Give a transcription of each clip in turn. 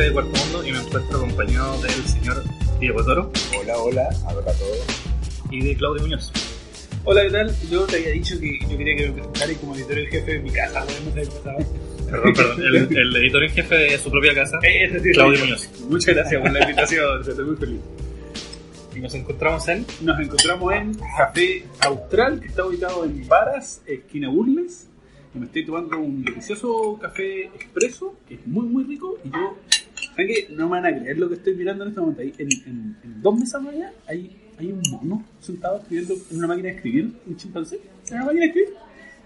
de Cuarto Mundo, y me encuentro acompañado del señor Diego Toro Hola, hola, hola a todos. y de Claudio Muñoz. Hola, ¿qué tal? Yo te había dicho que yo quería que me presentara como editor en jefe de mi casa. Perdón, perdón, el, el editor en jefe de su propia casa, ese sí, Claudio. Muñoz. Muchas gracias por la invitación, estoy muy feliz. Y nos encontramos en Nos encontramos en Café Austral, que está ubicado en Varas, esquina Burles. Y me estoy tomando un delicioso café expreso, que es muy, muy rico. Y yo, ¿saben qué? No me van a creer lo que estoy mirando en este momento. Ahí, en, en- en dos mesas más allá hay, hay un mono sentado escribiendo en una máquina de escribir, un chimpancé, en una máquina de escribir.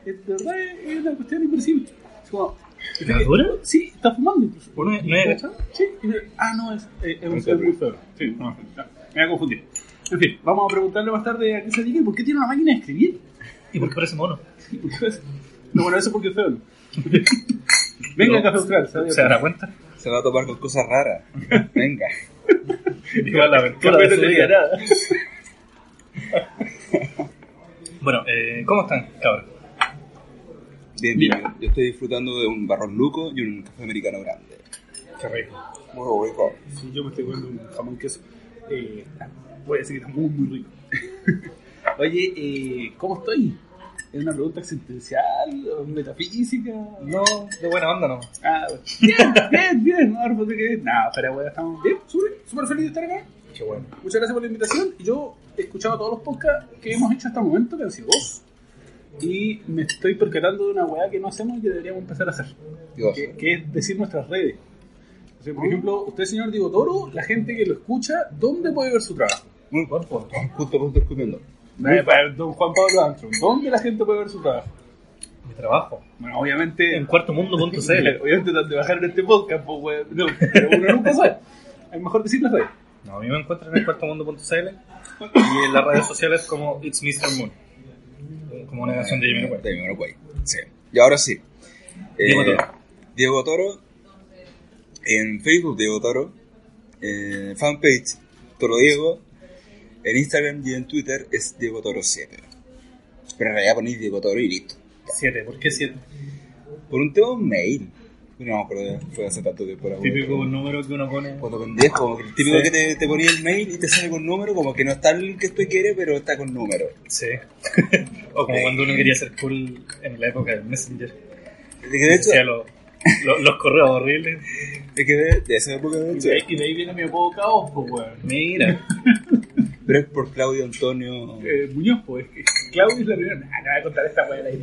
Es, de verdad es una cuestión inversible. Es como. Sí, está fumando incluso. ¿Uno no cachado? Sí, ah, no, es, eh, es un ser muy feo. Sí, no, me voy a confundir. En fin, vamos a preguntarle más tarde a qué se dedica por qué tiene una máquina de escribir. ¿Y por qué parece mono? ¿Por qué es? No, bueno, eso porque es feo. Venga, No. Café Austral. ¿Se dará cuenta? Se va a topar con cosas raras. Venga. Igual la aventura de no su vida. nada. Bueno, eh, ¿cómo están, cabrón? Bien, bien. Yo estoy disfrutando de un barrón luco y un café americano grande. Qué rico. Muy rico. Sí, yo me estoy comiendo un jamón queso. Eh, voy a decir que está muy, muy rico. Oye, eh, ¿cómo estoy? ¿Es una pregunta existencial metafísica? No, de buena onda no. Ah, bueno. bien, bien, bien. Ahora pues, pero bueno, estamos bien, súper, súper feliz de estar acá. Qué bueno. Muchas gracias por la invitación. Yo he escuchado todos los podcasts que hemos hecho hasta el momento, que han sido dos. Y me estoy percatando de una weá que no hacemos y que deberíamos empezar a hacer. Dios. Que, que es decir nuestras redes. O sea, por ejemplo, usted, señor Diego Toro, la gente que lo escucha, ¿dónde puede ver su trabajo? Muy buen punto. Justo lo estoy escuchando. Eh, don Juan Pablo Armstrong, ¿dónde la gente puede ver su trabajo? Mi trabajo. Bueno, obviamente, En cuartomundo.cl. obviamente donde bajaron este podcast, pues, weón. No, pero uno nunca sabe. Es mejor decir las redes. No, a mí me encuentran en el cuartomundo.cl y en las redes sociales como It's Mr. Moon. Como una canción de Jimmy. De Jamiroquai. Sí. Y ahora sí. Eh, Diego Toro. Diego Toro. En Facebook, Diego Toro. En fanpage, Toro Diego. En Instagram y en Twitter es Diego Toro 7. Pero en realidad ponéis Diego Toro y listo. Siete, ¿por qué siete? Por un tema un mail. No, pero fue hace tanto tiempo. la Típico wea. número que uno pone. Cuando pendejo, el típico Sí. que te, te ponía el mail y te sale con número, como que no está el que tú quieres, pero está con número. Sí. o como cuando uno quería ser cool en la época del Messenger. De hecho, Hacía los, los, correos horribles. es que de, de esa época de hecho, y de ahí viene mi apodo Caos, pues, weón. Mira. pero es por Claudio Antonio. Eh, Muñoz, pues. es que Claudio es la primera. Nah, no voy a contar esta weá. al aire.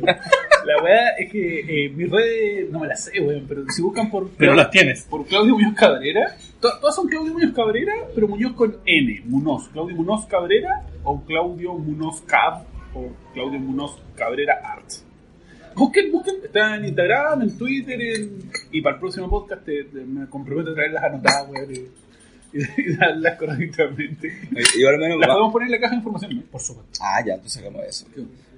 La weá es que eh, mis redes no me las sé, weón. Pero si buscan por. Pero las tienes. Por Claudio Muñoz Cabrera. to- todas son Claudio Muñoz Cabrera, pero Muñoz con N. Munoz. Claudio Munoz Cabrera o Claudio Munoz Cab o Claudio Munoz Cabrera Art. Busquen, busquen. Está en Instagram, en Twitter. En... Y para el próximo podcast te- te- me comprometo a traerlas anotadas, weón. Y, darlas correctamente. Y ahora menos Las va- podemos poner en la caja de información, ¿no? Por supuesto. Ah, ya, entonces sacamos eso.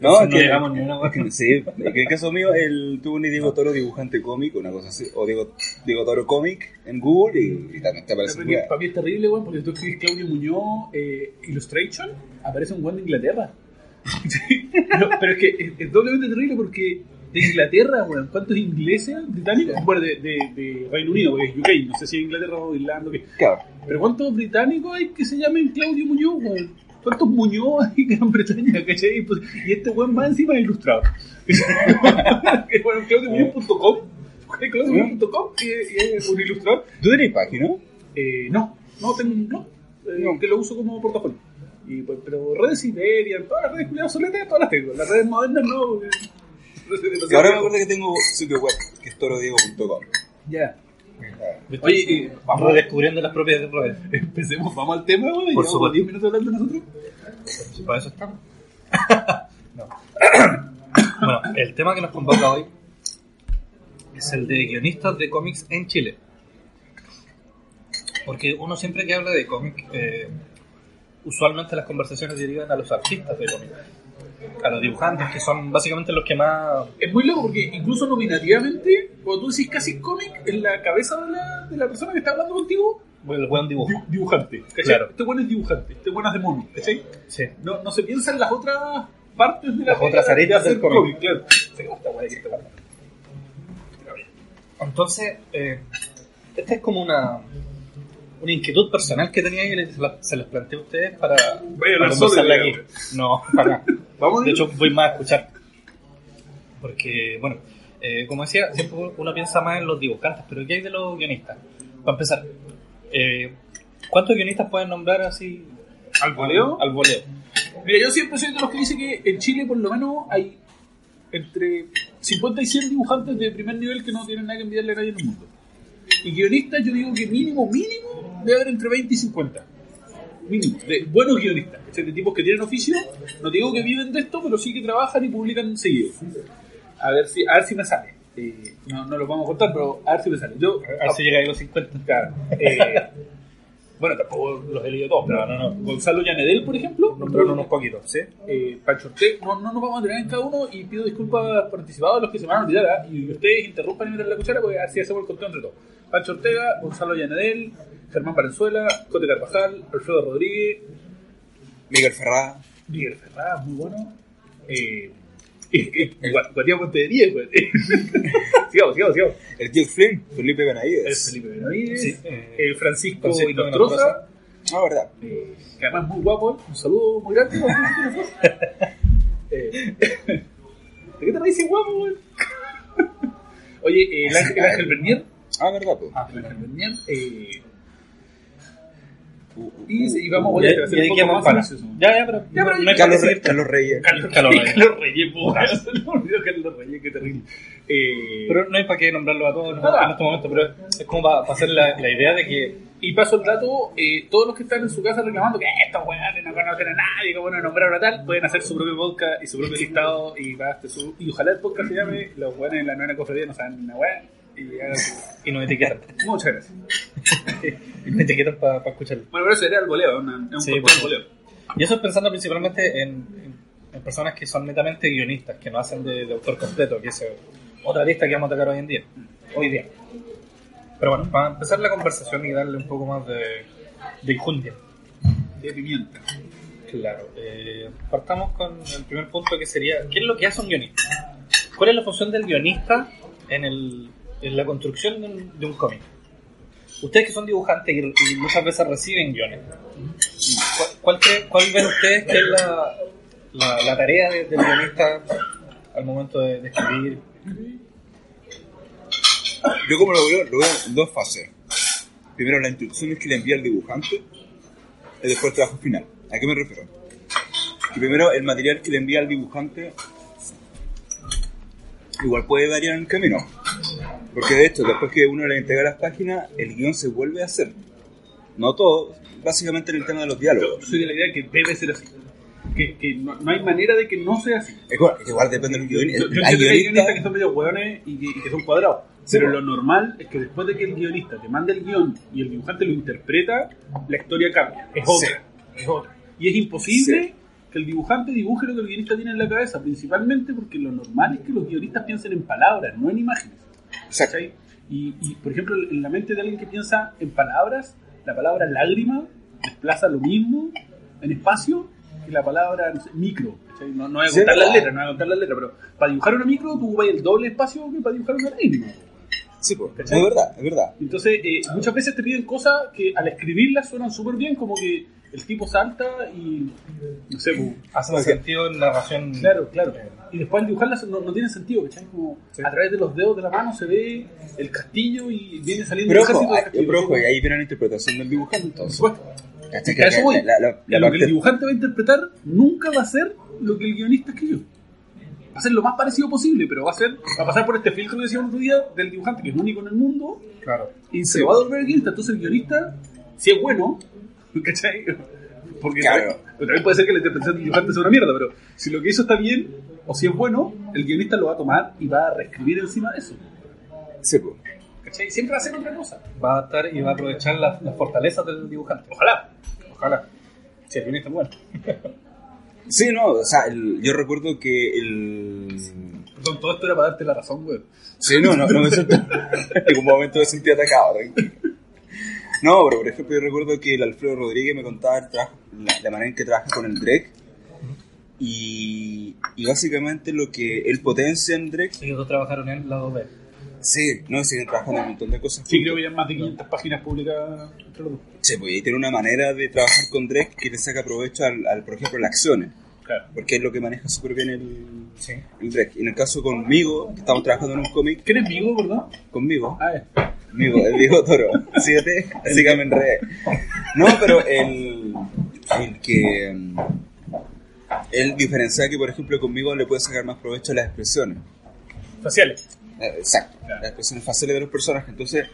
No, No, no llegamos ni una que- sí, en el caso mío, el, tuvo un Diego Toro dibujante cómic, una cosa así, o Diego, Diego Toro cómic en Google y, y también te aparece weá. para mí es terrible, weón, porque tú escribes Claudio Muñoz eh, Illustration, aparece un weón de Inglaterra. Sí, pero, pero es que es, es doblemente terrible porque de Inglaterra, weón, ¿cuántos ingleses, británicos? Bueno, de, de, de Reino Unido, que es UK, no sé si es Inglaterra o Irlanda, ¿qué? Claro. pero ¿cuántos británicos hay que se llamen Claudio Muñoz, weón? ¿Cuántos Muñoz hay que en Bretaña, cachai? Pues, y este weón va encima de ilustrado. bueno, claudiomuñoz.com, claudiomuñoz.com es un ilustrador. ¿Tú tenés página? Eh, no, no tengo un blog, eh, No. que lo uso como portafolio. Y, pues, pero redes media, todas las redes culiadas soletas, todas las tengo. Las redes modernas no. eh, Que ahora me acuerdo que tengo sitio web, que es torodiego.com. Ya. Oye, vamos, redescubriendo las propias redes. empecemos, vamos al tema, güey. Por supuesto. 10 minutos hablando nosotros. Si para eso estamos. no. bueno, el tema que nos convoca hoy es el de guionistas de cómics en Chile. Porque uno siempre que habla de cómic, eh, usualmente las conversaciones derivan a los artistas de cómic. A los dibujantes, que son básicamente los que más... Es muy loco porque incluso nominativamente, cuando tú decís casi cómic, en la cabeza de la, de la persona que está hablando contigo, Bueno, el buen dibujo. dibu- dibujante. ¿cachai? Claro. Este bueno es dibujante, este bueno es de mono, ¿cachai? Sí. No, no se piensa en las otras partes de la Las otras de aretas del cómic. Claro. Weá que. Entonces, eh, esta es como una, una inquietud personal que tenía y se les planteo a ustedes para, Voy a hablar para conversarla aquí. No, para nada. Vamos De hecho, voy más a escuchar. Porque, bueno, eh, como decía, siempre uno piensa más en los dibujantes, pero ¿qué hay de los guionistas? Para empezar, eh, ¿cuántos guionistas pueden nombrar así al voleo. al voleo? Mira, yo siempre soy de los que dice que en Chile por lo menos hay entre 50 y 100 dibujantes de primer nivel que no tienen nada que enviarle a nadie en el mundo. Y guionistas yo digo que mínimo, mínimo, debe haber entre 20 y 50. Mínimo. De buenos guionistas. De tipos que tienen oficio. No digo que viven de esto, pero sí que trabajan y publican seguido. A ver si, a ver si me sale. Eh, no, no lo vamos a contar, pero a ver si me sale. Yo, A ver si llega a los 50. Claro. Eh, bueno, tampoco los he leído todos, pero no, no. Gonzalo Llanedel, por ejemplo, Nombraron unos poquitos, ¿sí? eh, Pancho Ortega, no, no nos vamos a tener en cada uno y pido disculpas por anticipado a los que se me van a olvidar ¿ah? y ustedes interrumpan y miren la cuchara porque así hacemos el conteo entre todos. Pancho Ortega, Gonzalo Llanedel, Germán Valenzuela, Cote Carvajal, Alfredo Rodríguez, Miguel Ferrada. Miguel Ferrada, muy bueno. Eh, Guatía Monte de 10, güey. sigamos, sigamos, sigamos. El Jake Flynn, Felipe El Benavides. Felipe Benavides, Sí, eh, el Francisco, Inostroza, Ah, verdad. eh, que además es muy guapo. Un saludo muy grande. ¿no? Eh, ¿De qué te reís, guapo, güey? Oye, eh, el, Ángel, el Ángel Bernier. Ah, verdad, pues. Ah, el Ángel Bernier. Eh, y, y vamos, a ya ser un poco más para. Ya, ya, pero, Ya, pero no hay Carlos, Re-. Carlos Reyes. Carlos, Carlos Reyes. Carlos Reyes, puta, se me olvidó Carlos Reyes, qué terrible. Eh, Pero no hay para qué nombrarlo a todos en este momento, pero es como para, hacer la, la idea de que Y paso el dato, eh, todos los que están en su casa reclamando que estos weones no conocen a nadie, que bueno nombrar a tal, pueden hacer su propio podcast y su propio listado y, basta su, y ojalá el podcast se llame Los weones en la novena cofradía no saben ni una weá y y nos etiquetan. Muchas gracias. y nos etiquetan para escucharlo. Bueno, pero eso era el voleo, una- es un Sí, pues. voleo. Y eso pensando principalmente en, en- en personas que son netamente guionistas, que no hacen de, de autor completo, que es otra lista que vamos a tocar hoy en día. Hoy día. Pero bueno, para empezar la conversación y darle un poco más de, de injundia. De pimienta. Claro. eh, partamos con el primer punto que sería, ¿qué es lo que hace un guionista? ¿Cuál es la función del guionista en, el, en la construcción de un, un cómic? Ustedes que son dibujantes y, muchas veces reciben guiones, ¿cuál, cuál, cuál ven ustedes que es la, la, la tarea de- del guionista al momento de, escribir? Yo como lo veo, lo veo en dos fases. Primero las instrucciones que le envía el dibujante y después el trabajo final. ¿A qué me refiero? Que primero el material que le envía el dibujante igual puede variar en el camino. Porque de hecho, después que uno le entrega las páginas, el guion se vuelve a hacer. No todo, básicamente en el tema de los Yo diálogos. soy de la idea que debe ser así. Que, que no, no hay manera de que no sea así. Igual, igual depende del Yo, guionista. yo Hay guionistas que son medio hueones y que, y que son cuadrados. Sí, pero lo normal es que después de que el guionista te mande el guion y el dibujante lo interpreta, la historia cambia. Es otra. Es otra. Y es imposible Sí. que el dibujante dibuje lo que el guionista tiene en la cabeza, principalmente porque lo normal es que los guionistas piensen en palabras, no en imágenes. Exacto. ¿cachai? Y, y, por ejemplo, en la mente de alguien que piensa en palabras, la palabra lágrima desplaza lo mismo en espacio que la palabra no sé, micro. No, no voy a Sí, contar las letras, no voy a contar las letras, pero para dibujar una micro tú ocupas el doble espacio que para dibujar una lágrima. Sí, pues, es verdad, es verdad. Entonces, eh, muchas veces te piden cosas que al escribirlas suenan súper bien, como que el tipo salta y. No sé, pues, Hace sentido en narración. Claro, claro. Y después al dibujarlas no, no tiene sentido, ¿cachai? Como a través de los dedos de la mano se ve el castillo y viene saliendo Pero el ejército ojo, del hay- castillo. pero ojo, y ahí viene la interpretación del dibujante. Por Entonces, supuesto. ¿cachai? Que a eso voy. La- la- la lo que el dibujante va a interpretar nunca va a ser lo que el guionista escribió. Va a ser lo más parecido posible, pero va a ser va a pasar por este filtro que decíamos otro día del dibujante, que es único en el mundo, Claro. y se va a devolver el guionista. Entonces el guionista, si es bueno, ¿cachai? Porque Claro. también, pero también puede ser que la interpretación del dibujante sea una mierda, pero si lo que hizo está bien, o si es bueno, el guionista lo va a tomar y va a reescribir encima de eso. Sí, pues. ¿Cachai? Siempre va a ser otra cosa. Va a estar y va a aprovechar las, las fortalezas del dibujante. Ojalá. Ojalá. Si el guionista es bueno. Sí, no, o sea, el- yo recuerdo que el... Perdón, todo esto era para darte la razón, güey. Sí, no, no, no me siento... en algún momento me sentí atacado, tranquilo. No, pero por ejemplo yo recuerdo que el Alfredo Rodríguez me contaba el trabajo, la, la manera en que trabaja con el Drake Y, y básicamente lo que él potencia en Drake, Ellos dos trabajaron en el lado B. sí, no siguen trabajando en un montón de cosas. Sí, creo que ya más de 500 páginas publicadas entre los dos. Sí, pues y tiene una manera de trabajar con Drake que le saca provecho al, al, por ejemplo, las acciones. Claro. Porque es lo que maneja súper bien el, Sí. el Drake. Y en el caso conmigo, que estamos trabajando en un cómic, ¿Quién es Vigo, verdad? conmigo, Ah, ya. El viejo toro. Síguete, así que me enredé. No, pero el, el que. Él diferencia que, por ejemplo, conmigo le puede sacar más provecho a las expresiones. Faciales. Eh, Exacto, Claro. las expresiones faciales de los personajes. Entonces,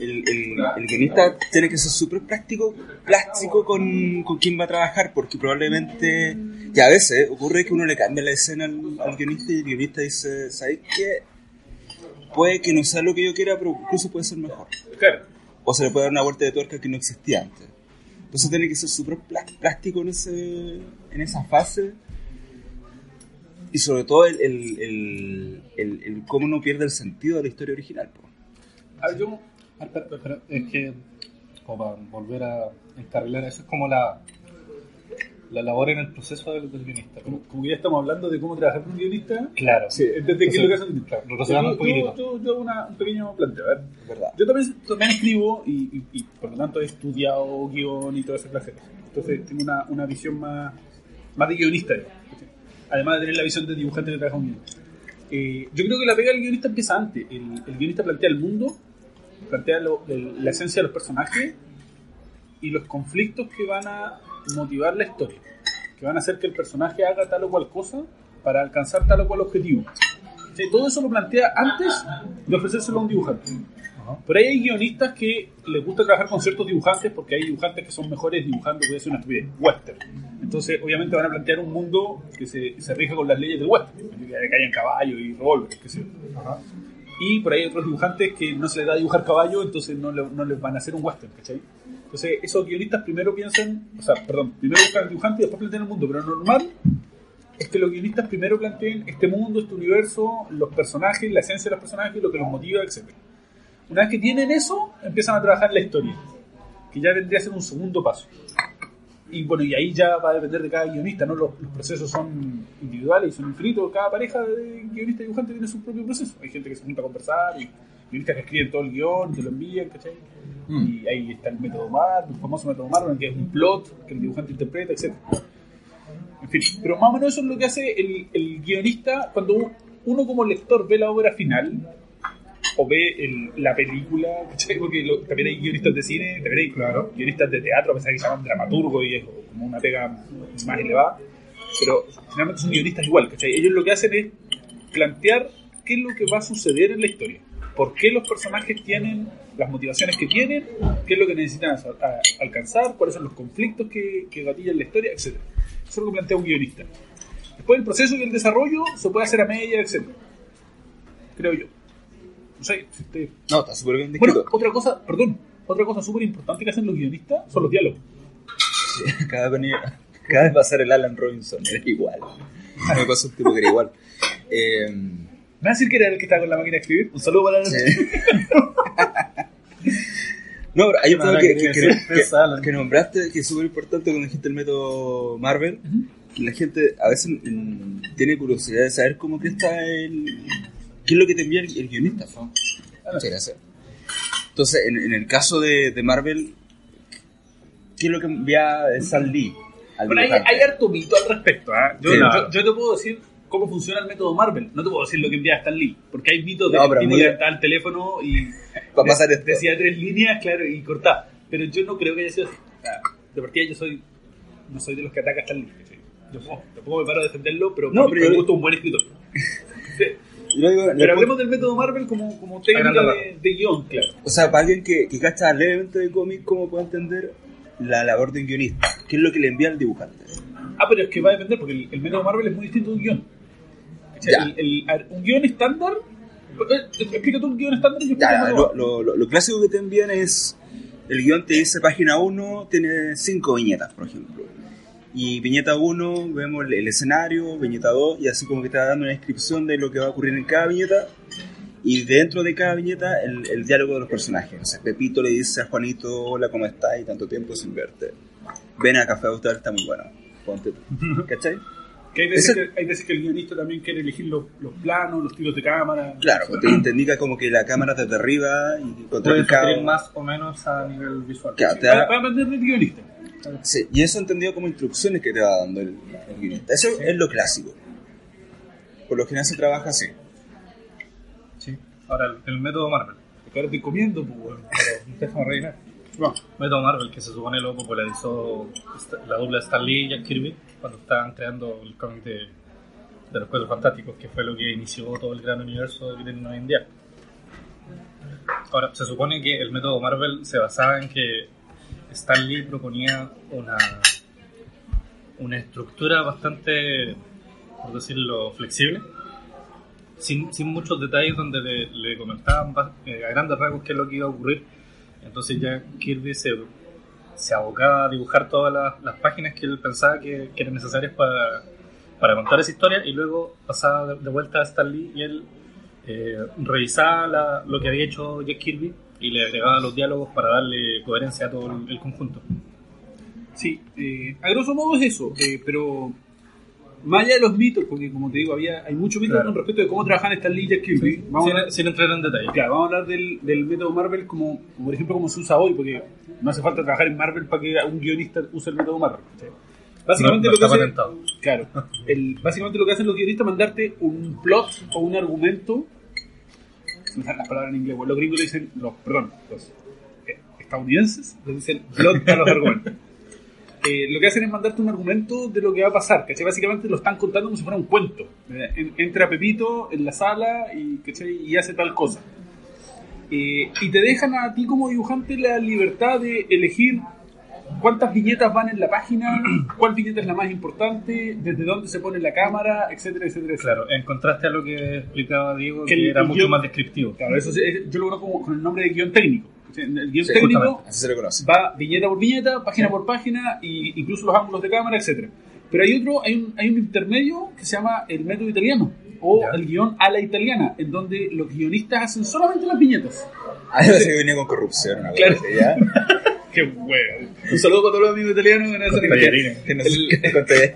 el, el, el guionista tiene que ser súper práctico, plástico con, con quien va a trabajar, porque probablemente. Y a veces ocurre que uno le cambia la escena al, al guionista y el guionista dice: ¿Sabes qué? Puede que no sea lo que yo quiera, pero incluso puede ser mejor Claro. o se le puede dar una vuelta de tuerca que no existía antes. Entonces tiene que ser súper plá- plástico en, ese, en esa fase. Y sobre todo el, el, el, cómo no pierde el sentido de la historia original. ver, yo. Es que, como para volver a encarrilar, eso es como la, la labor en el proceso del, del guionista. Como, como que ya estamos hablando de cómo trabajar con un guionista. Claro, Sí, desde qué es lo que hacen. Claro, yo, yo, yo, yo una, un pequeño planteo. Ver, verdad. Yo también, también escribo y, y- y, por lo tanto he estudiado guion y todo ese clase de cosas. Entonces tengo una, una visión más, más de guionista. Además de tener la visión de dibujante que trabaja un guion. Eh, yo creo que la pega del guionista empieza antes. El, el guionista plantea el mundo, plantea lo- el- la esencia de los personajes y los conflictos que van a motivar la historia. Que van a hacer que el personaje haga tal o cual cosa para alcanzar tal o cual objetivo. Todo eso lo plantea antes de ofrecérselo a un dibujante. Pero ahí hay guionistas que les gusta trabajar con ciertos dibujantes porque hay dibujantes que son mejores dibujando, a hacer una estupidez, western. Entonces, obviamente van a plantear un mundo que se, se rija con las leyes del western, que hayan caballos y revólveres, qué sé yo. Y por ahí hay otros dibujantes que no se les da dibujar caballo, entonces no, le- no les van a hacer un western, ¿cachai? Entonces, esos guionistas primero piensan, o sea, perdón, primero buscan el dibujante y después plantean el mundo, pero lo normal es que los guionistas primero planteen este mundo, este universo, los personajes, la esencia de los personajes, lo que los motiva, etc. Una vez que tienen eso, empiezan a trabajar la historia, que ya vendría a ser un segundo paso. Y bueno, y ahí ya va a depender de cada guionista, ¿no? Los, los procesos son individuales y son infinitos. Cada pareja de guionista y dibujante tiene su propio proceso. Hay gente que se junta a conversar y guionistas que escriben todo el guion, te lo envían, ¿cachai? Y ahí está el método Marvel, el famoso método Marvel, que es un plot que el dibujante interpreta, etc. En fin, pero más o menos eso es lo que hace el, el guionista cuando uno como lector ve la obra final o ve el- la película, ¿cachai? Porque lo- también hay guionistas de cine, también hay guionistas de teatro, a pesar que se llaman dramaturgo y es como una pega más elevada, pero finalmente son guionistas igual, ¿cachai? Ellos lo que hacen es plantear qué es lo que va a suceder en la historia, por qué los personajes tienen las motivaciones que tienen, qué es lo que necesitan alcanzar, cuáles son los conflictos que, que gatillan la historia, etc. Eso es lo que plantea un guionista. Después el proceso y el desarrollo se puede hacer a media, etc. Creo yo. No sé, si usted... No, está súper bien Bueno, descrito. otra cosa, perdón, otra cosa súper importante que hacen los guionistas son los diálogos. cada, vez, cada vez va a ser el Alan Robinson, era igual. Me pasó un tipo que era igual. Eh, ¿Me vas a decir que era el que está con la máquina de escribir? Un saludo para la Sí. No, pero hay un tema que, que, que- que nombraste que es súper importante cuando dijiste el método Marvel. Que la gente a veces mm, tiene curiosidad de saber cómo que está el. ¿Qué es lo que te envía el, el guionista? ¿no? Muchas gracias. Entonces, en, en el caso de, de Marvel, ¿qué es lo que envía Stan Lee? Al Bueno, hay, hay harto mito al respecto. ¿ah? Yo, Sí, yo te puedo decir cómo funciona el método Marvel. No te puedo decir lo que envía Stan Lee. Porque hay mitos de No, que el tipo levantaba el teléfono y Va a pasar esto. decía tres líneas, claro, y cortaba. Pero yo no creo que haya sido así. O sea, de partida yo soy no soy de los que ataca a Stan Lee. Yo tampoco me paro a defenderlo, pero, No, para pero me gusta un buen escritor. Sí. Yo lo digo Pero hablemos del método Marvel como, como técnica de, de guion, claro. O sea, para alguien que, que cacha levemente de cómic, ¿cómo puede entender la labor de un guionista? ¿Qué es lo que le envía al dibujante? Ah, pero es que va a depender porque el, el método Marvel es muy distinto de un guion. El- el- ver, un guion estándar. eh, Explica tú un guion estándar y Ya, el lo, lo- lo- lo clásico que te envían es. El guion te dice página 1, tiene 5 viñetas, por ejemplo. Y viñeta 1 vemos el, el escenario, viñeta 2, y así como que te va dando una descripción de lo que va a ocurrir en cada viñeta. Y dentro de cada viñeta, el, el diálogo de los personajes. O sea, Pepito le dice a Juanito: Hola, ¿cómo estás? Y tanto tiempo sin verte. Ven a Café Austral, está muy bueno. Ponte. ¿Cachai? Que hay veces, Ese- que, hay veces que el guionista también quiere elegir los, los planos, los tiros de cámara. Claro, te, te indica como que la cámara desde arriba y contrapicado. más o menos a nivel visual. Claro, te Para, da- para aprender del guionista. sí, y eso entendido como instrucciones que te va dando el, el guionista. Eso es lo clásico. Por lo general se trabaja así. Sí. Ahora, el, el método Marvel. Porque ahora estoy comiendo, pues, weón. Pero déjame rellenar. Vamos. Método Marvel, que se supone lo popularizó la dupla Stan Lee y Jack Kirby cuando estaban creando el cómic de, los Cuatro Fantásticos, que fue lo que inició todo el gran universo que tienen hoy en día. Ahora, se supone que el método Marvel se basaba en que Stan Lee proponía una, una estructura bastante, por decirlo, flexible, sin, sin muchos detalles donde le, le comentaban ba- eh, a grandes rasgos qué es lo que iba a ocurrir. Entonces ya Kirby se, se abocaba a dibujar todas las, las páginas que él pensaba que, que eran necesarias para, para contar esa historia y luego pasaba de, vuelta a Stan Lee y él eh, revisaba lo que había hecho Jack Kirby y le agregaba los diálogos para darle coherencia a todo el, el conjunto. Sí, eh, a grosso modo es eso, eh, pero más allá de los mitos, porque como te digo, había, hay muchos mitos Claro. con respecto de cómo trabajan Lee y Jack Kirby. Vamos a Sin, sin entrar en detalle. Claro, vamos a hablar del, del método Marvel como, como, por ejemplo, como se usa hoy, porque no hace falta trabajar en Marvel para que un guionista use el método Marvel. Básicamente No- no lo que está hace, patentado. claro, el, básicamente lo que hacen los guionistas es mandarte un plot o un argumento. Se me salen las palabras en inglés, bueno, los gringos le dicen, los, perdón, los eh, estadounidenses le dicen plot a los argumentos. Eh, lo que hacen es mandarte un argumento de lo que va a pasar, ¿cachai? Básicamente lo están contando como si fuera un cuento. Eh, en- entra Pepito en la sala y, ¿cachai? y hace tal cosa. Eh, y te dejan a ti como dibujante la libertad de elegir cuántas viñetas van en la página, cuál viñeta es la más importante, desde dónde se pone la cámara, etcétera, etcétera, etcétera. Claro, en contraste a lo que explicaba Diego, Que el- era el mucho guión- más descriptivo. Claro, eso se- yo lo conozco con el nombre de guion técnico. El guion Sí, técnico. Así se conoce. va viñeta por viñeta, página por página, y incluso los ángulos de cámara, etcétera. Pero hay otro, hay un, hay un intermedio que se llama el método italiano, o Ya. el guion a la italiana, en donde los guionistas hacen solamente las viñetas. Ah, que venía con corrupción, una Claro. ¿ya? ¡Qué huevo! Un saludo para todos los amigos italianos. Que El-.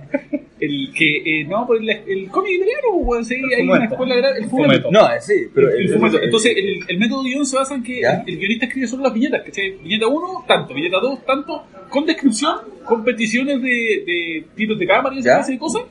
El que, eh, no, por el, el cómic italiano, weón, sí, hay una escuela el El fumetto. No, eh, sí, pero... El fumetto. Entonces, el, el método guion se basa en que ¿Ya? el, el guionista escribe solo las viñetas, ¿cachai? Viñeta 1, tanto, viñeta 2, tanto, con descripción, con peticiones de, de tiros de cámara y esa clase de cosas,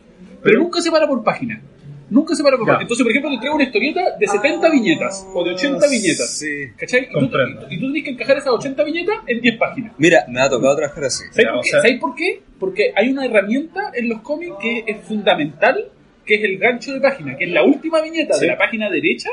pero nunca se para por página. Nunca se para por Ya. página. Entonces, por ejemplo, te entrega una historieta de 70 viñetas o de 80 viñetas. Sí. ¿Cachai? Y tú, Comprendo. y tú tenés que encajar esas 80 viñetas en 10 páginas. Mira, me ha tocado trabajar así. ¿Sabes, por qué? sea- ¿Sabes por qué? Porque hay una herramienta en los cómics que es fundamental, que es el gancho de página, que es la última viñeta Sí. de la página derecha,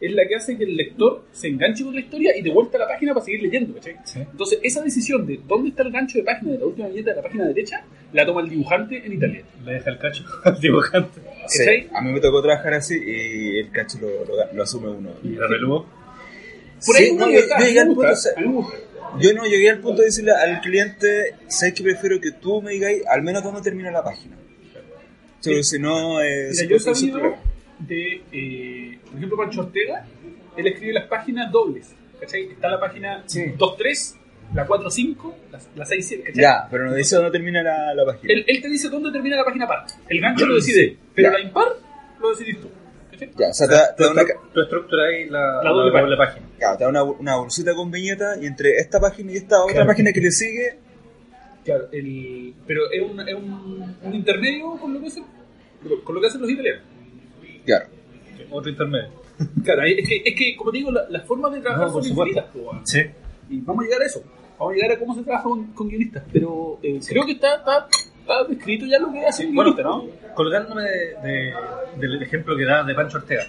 es la que hace que el lector se enganche con la historia y de vuelta a la página para seguir leyendo, ¿cachai? Sí. Entonces, esa decisión de dónde está el gancho de página de la última viñeta de la página derecha, la toma el dibujante en Italia. Le deja el cacho al dibujante. A mí me tocó trabajar así y el cacho lo, lo, lo asume uno. Y la peludo. Por ahí Sí, no, yo, llegué al punto, o sea, yo no llegué al punto de decirle al cliente, sabes que prefiero que tú me digáis al menos dónde termina la página. Porque si no, eh, Mira, yo he sabido de, eh, por ejemplo, Pancho Ortega, él escribe las páginas dobles, ¿cachai? Está la página Sí. 2.3, la 4.5, la, la 6.7, ¿cachai? Ya, pero no dice dónde termina la, la página. Él, él te dice dónde termina la página par. El gancho lo decide, pero Ya. la impar lo decidís tú. ¿cachai? Ya, o sea, te, da- te da una, Tú estructuras ahí la, La la doble doble, página. claro, te da una, una bolsita con viñeta y entre esta página y esta otra Claro. página que le sigue, Claro, el, pero es, un, es un, un intermedio con lo, que hacen, con lo que hacen los italianos. claro. Otro intermedio. Claro, es que, es que como te digo, la- las formas de trabajar No, son infinitas. Sí. Y vamos a llegar a eso. Vamos a llegar a cómo se trabaja con, con guionistas. Pero eh, creo que está, está, está descrito ya lo que hace Bueno, ¿no? colgándome de- de- del ejemplo que da de Pancho Ortega.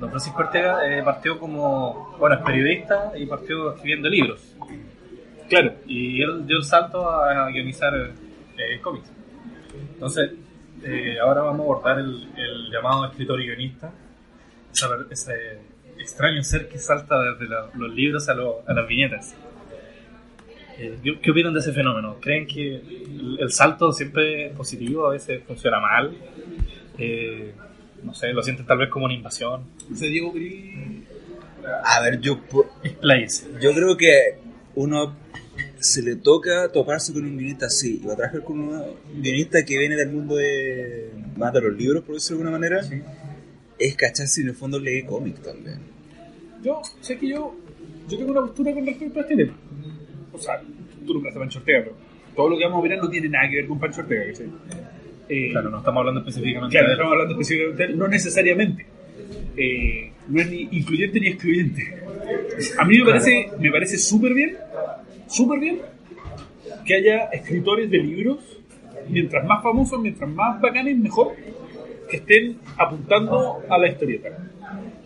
Don Francisco Ortega eh, partió como, bueno, es periodista y partió escribiendo libros. Claro. Y él dio el salto a guionizar eh, cómics. Entonces, eh, ahora vamos a abordar el, el llamado escritor y guionista. Esa ver- ese extraño ser que salta desde la- los libros a, lo- a las viñetas. Eh, ¿qué, qué opinan de ese fenómeno? ¿Creen que el, el salto siempre es positivo? ¿A veces funciona mal? Eh, no sé, lo sienten tal vez como una invasión. Sea, Diego Gris. A ver, yo, Expláyese. yo creo que uno se le toca toparse con un guionista así, y va a trabajar con un guionista que viene del mundo de más de los libros, por decirlo de alguna manera, es cachar si en el fondo lee cómic también. Yo, sé que yo, yo tengo una postura con respecto a este tema. O sea, tú nunca haces Pancho Ortega, pero todo lo que vamos a mirar no tiene nada que ver con Pancho Ortega, ¿cachai? Eh, Claro, no estamos hablando específicamente Claro, de estamos hablando específicamente, de él, no necesariamente. Eh, no es ni incluyente ni excluyente. A mí me parece, me parece súper bien, súper bien que haya escritores de libros, mientras más famosos, mientras más bacanes, mejor, que estén apuntando a la historieta.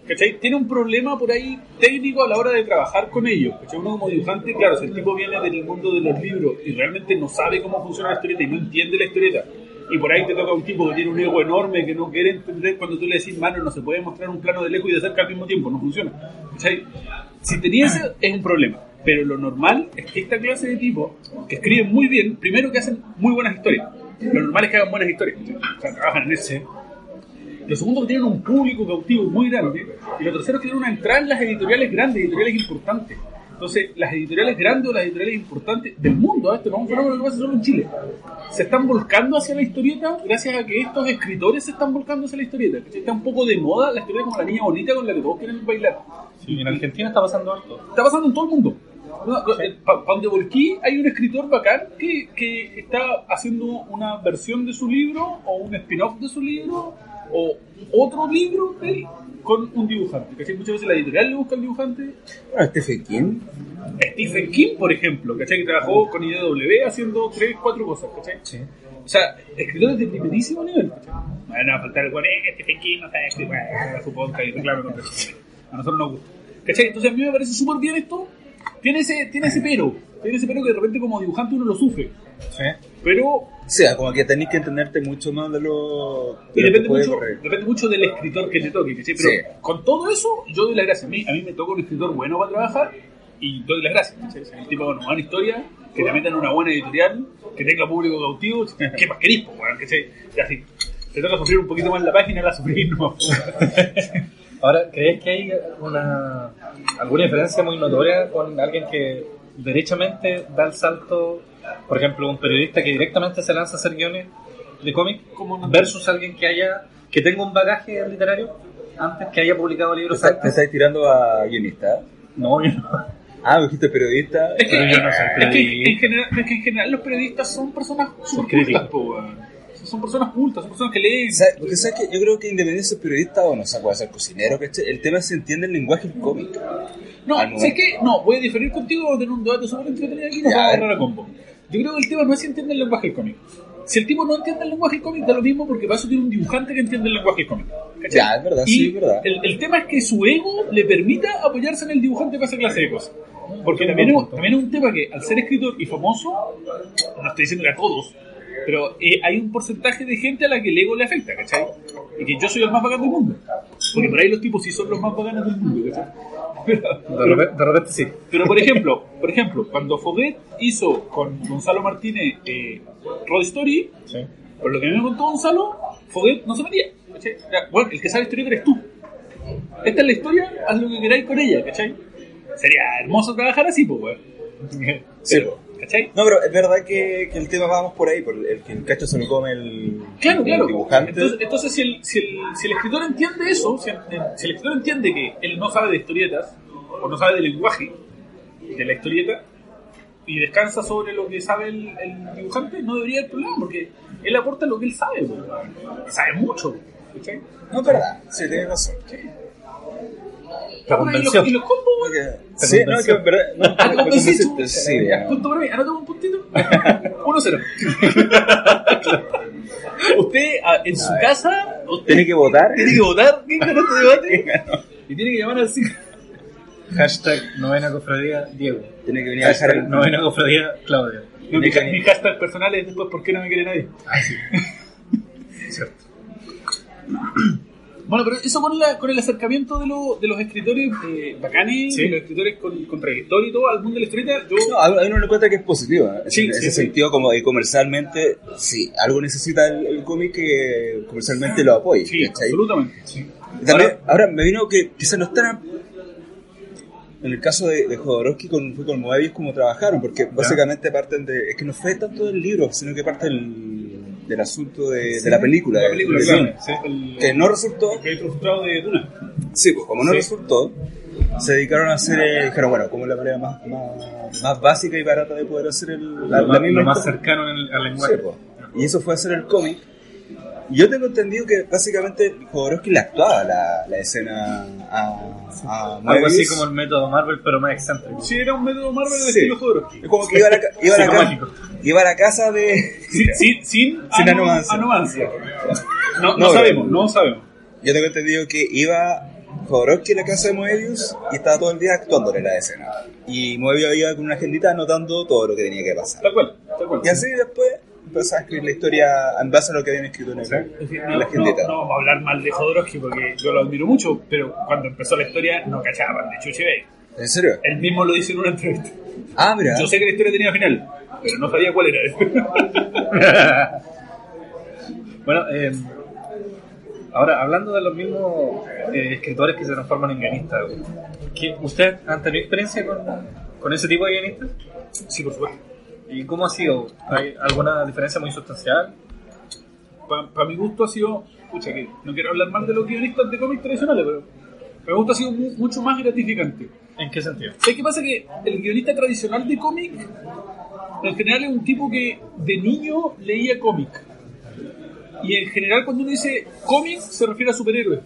¿Cachai? Tiene un problema por ahí técnico a la hora de trabajar con ellos. ¿Cachai? Uno como dibujante, claro, si el tipo viene del mundo de los libros y realmente no sabe cómo funciona la historieta y no entiende la historieta, y por ahí te toca un tipo que tiene un ego enorme que no quiere entender cuando tú le decís, mano, no se puede mostrar un plano de lejos y de cerca al mismo tiempo, no funciona. ¿Cachai? Si tenía ese, es un problema. Pero lo normal es que esta clase de tipos, que escriben muy bien, primero que hacen muy buenas historias. Lo normal es que hagan buenas historias. O sea, trabajan en ese. Lo segundo que tienen un público cautivo muy grande. Y lo tercero es que tienen una entrada en las editoriales grandes, editoriales importantes. Entonces, las editoriales grandes o las editoriales importantes del mundo, ¿eh? esto no es un fenómeno que pasa solo en Chile, se están volcando hacia la historieta gracias a que estos escritores se están volcando hacia la historieta. Está un poco de moda la historieta como la niña bonita con la que todos quieren bailar. Sí, en Argentina está pasando harto. Está pasando en todo el mundo. Para donde volquí hay un escritor bacán que, que está haciendo una versión de su libro o un spin-off de su libro o otro libro de él con un dibujante. ¿cachai? Muchas veces la editorial le busca al dibujante. Bueno, Stephen King, Stephen King, por ejemplo, ¿cachai? que trabajó con IDW haciendo tres, cuatro cosas. ¿cachai? O sea, escritores de primerísimo nivel. ¿cachai? No van a faltar el bueno, eh, Stephen King no sabe escribir, bueno, su podcast y reclame contra eso. A nosotros nos gusta. ¿Cachai? Entonces a mí me parece súper bien esto. Tiene ese, tiene ese pero. Tiene ese pero que de repente como dibujante uno lo sufre. Sí. Pero o sea, como que tenés que entenderte mucho más de lo, de y lo que depende puede mucho, depende mucho del escritor que te toque. ¿cachai? Pero Sí. con todo eso, yo doy las gracias. A mí, a mí me toca un escritor bueno para trabajar y doy las gracias. sea, El tipo con una buena historia, que te metan en una buena editorial, que tenga público cautivo. ¿Qué más querís? weón? ¿cachai? Y así. Te toca sufrir un poquito más la página, la sufrir no. Ahora, ¿crees que hay una, alguna diferencia muy notoria con alguien que derechamente da el salto, por ejemplo, un periodista que directamente se lanza a hacer guiones de cómic, no- versus alguien que haya que tenga un bagaje literario antes, que haya publicado ¿Te, libros está- te estáis tirando a guionista? No, yo no. Ah, me dijiste periodista. Es que, Pero yo no soy es que en, periodista. general, es que en general los periodistas son personas súper Son personas cultas, son personas que leen. Porque sabes que yo creo que independiente de ser periodista o no sé, puede ser cocinero, ¿cachai? El tema es si entiende el lenguaje del cómic. No, Al sé que no, voy a diferir contigo, vamos a tener un debate súper entretenido aquí y nos Ya, vamos a agarrar a combo. Yo creo que el tema no es si entiende el lenguaje del cómic. Si el tipo no entiende el lenguaje del cómic, da lo mismo porque para eso tiene un dibujante que entiende el lenguaje del cómic. ¿cachai? Ya, es verdad, Y sí, es verdad. El, el tema es que su ego le permita apoyarse en el dibujante para esa clase de cosas. Porque también es, también es un tema que, al ser escritor y famoso, no estoy diciendo que a todos, pero eh, hay un porcentaje de gente a la que el ego le afecta, ¿cachai? Y que yo soy el más bacán del mundo. Porque por ahí los tipos sí son los más bacanes del mundo, ¿cachai? Pero, De pero- repente, de repente sí. pero por ejemplo, por ejemplo, cuando Foguet hizo con Gonzalo Martínez eh, Road Story, sí. por lo que me contó Gonzalo, Foguet no se metía. ¿cachai? Bueno, el que sabe historia eres tú. Esta es la historia, haz lo que queráis con ella, ¿cachai? Sería hermoso trabajar así, pues, weón. Pero, ¿cachai? No, pero es verdad que, que el tema vamos por ahí, por el que el cacho se lo come el, Claro, el claro. dibujante. Entonces, entonces si, el, si, el, si el escritor entiende eso, si el, si el escritor entiende que él no sabe de historietas, o no sabe del lenguaje de la historieta, y descansa sobre lo que sabe el, el dibujante, no debería haber problema, porque él aporta lo que él sabe, pues, sabe mucho. ¿cachai? No, es verdad, sí, tienes razón. La y los, convención. y los combos, Sí, no, que verdad. No, Ah, convenciste. sí, Ya, ya. punto para mí, anota un puntito. 1-0. Usted ah, en su casa, Tiene que votar. tiene que votar quién ganó este debate y tiene que llamar al cinco. Hashtag novena cofradía Diego. Tiene que venir a dejar el novena cofradía Claudio. No, mi, mi hashtag personal es después ¿por qué no me quiere nadie? Ah, sí. Cierto. Bueno, pero eso con, la, con el acercamiento de, lo- de los escritores eh, bacanes, Sí. de los escritores con, con trayectoria y todo al mundo de la historieta, yo... No, a a uno le cuenta que es positivo. ¿eh? Sí, en sí, ese sí. sentido, como comercialmente, sí, algo necesita el, el cómic que comercialmente lo apoye. sí, ¿cachai? absolutamente. También, ahora, me vino que quizás no están. en el caso de, de Jodorowsky con, fue con Moebius como trabajaron, porque básicamente parten de... Es que no fue tanto del libro, sino que parte del, del asunto de, de la película. La de- película, de claro. Dune. Sí, el- Que no resultó, hay frustrado de Duna. sí, pues como no Sí. resultó, se dedicaron a hacer, eh, dijeron, bueno, como es la manera más, más, más básica y barata de poder hacer el, la, lo, la más, misma lo más cercano el- al Sí, lenguaje. po. Y eso fue hacer el cómic. Yo tengo entendido que básicamente Jodorowsky le actuaba la, la escena a, a Algo así como el método Marvel, pero más excéntrico. Sí, era un método Marvel de Sí. estilo Jodorowsky. Es como que iba a la, iba a la, ca- iba a la casa de... Sin, sin, sin, Sin ano- anomancia. anomancia. No, no, No, sabemos, no sabemos. Yo tengo entendido que iba Jodorowsky a la casa de Moebius y estaba todo el día actuándole la escena. Y Moebius iba con una agendita anotando todo lo que tenía que pasar. Tal cual, tal cual. Y así después empezó a escribir la historia en base a lo que habían escrito en, el, Es decir, en no, la no, no vamos a hablar mal de Jodorowsky porque yo lo admiro mucho, pero cuando empezó la historia no cachaban de Chuchi Bay. ¿En serio? Él mismo lo dice en una entrevista. Ah, mira. Yo sé que la historia tenía final, pero no sabía cuál era. Bueno, eh, ahora hablando de los mismos eh, escritores que se transforman en guionistas, ¿qué- ¿ustedes han tenido experiencia con, con ese tipo de guionistas? sí, por supuesto. ¿Y cómo ha sido? ¿Hay alguna diferencia muy sustancial? Para mi gusto ha sido, pucha, que no quiero hablar mal de los guionistas de cómics tradicionales, pero para mi gusto ha sido mu- mucho más gratificante. ¿En qué sentido? ¿Sabes qué pasa? Que el guionista tradicional de cómic, en general es un tipo que de niño leía cómic. Y en general cuando uno dice cómic se refiere a superhéroes.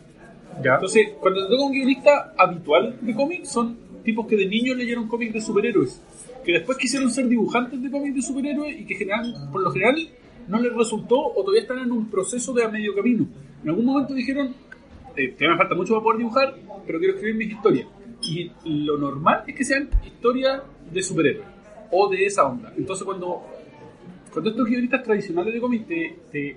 Ya. Entonces, cuando te toca un guionista habitual de cómics, son tipos que de niños leyeron cómics de superhéroes. Que después quisieron ser dibujantes de cómics de superhéroes y que general, por lo general no les resultó o todavía están en un proceso de a medio camino. En algún momento dijeron, eh, todavía me falta mucho para poder dibujar, pero quiero escribir mis historias. Y lo normal es que sean historias de superhéroes o de esa onda. Entonces cuando, cuando estos guionistas tradicionales de cómics te, te,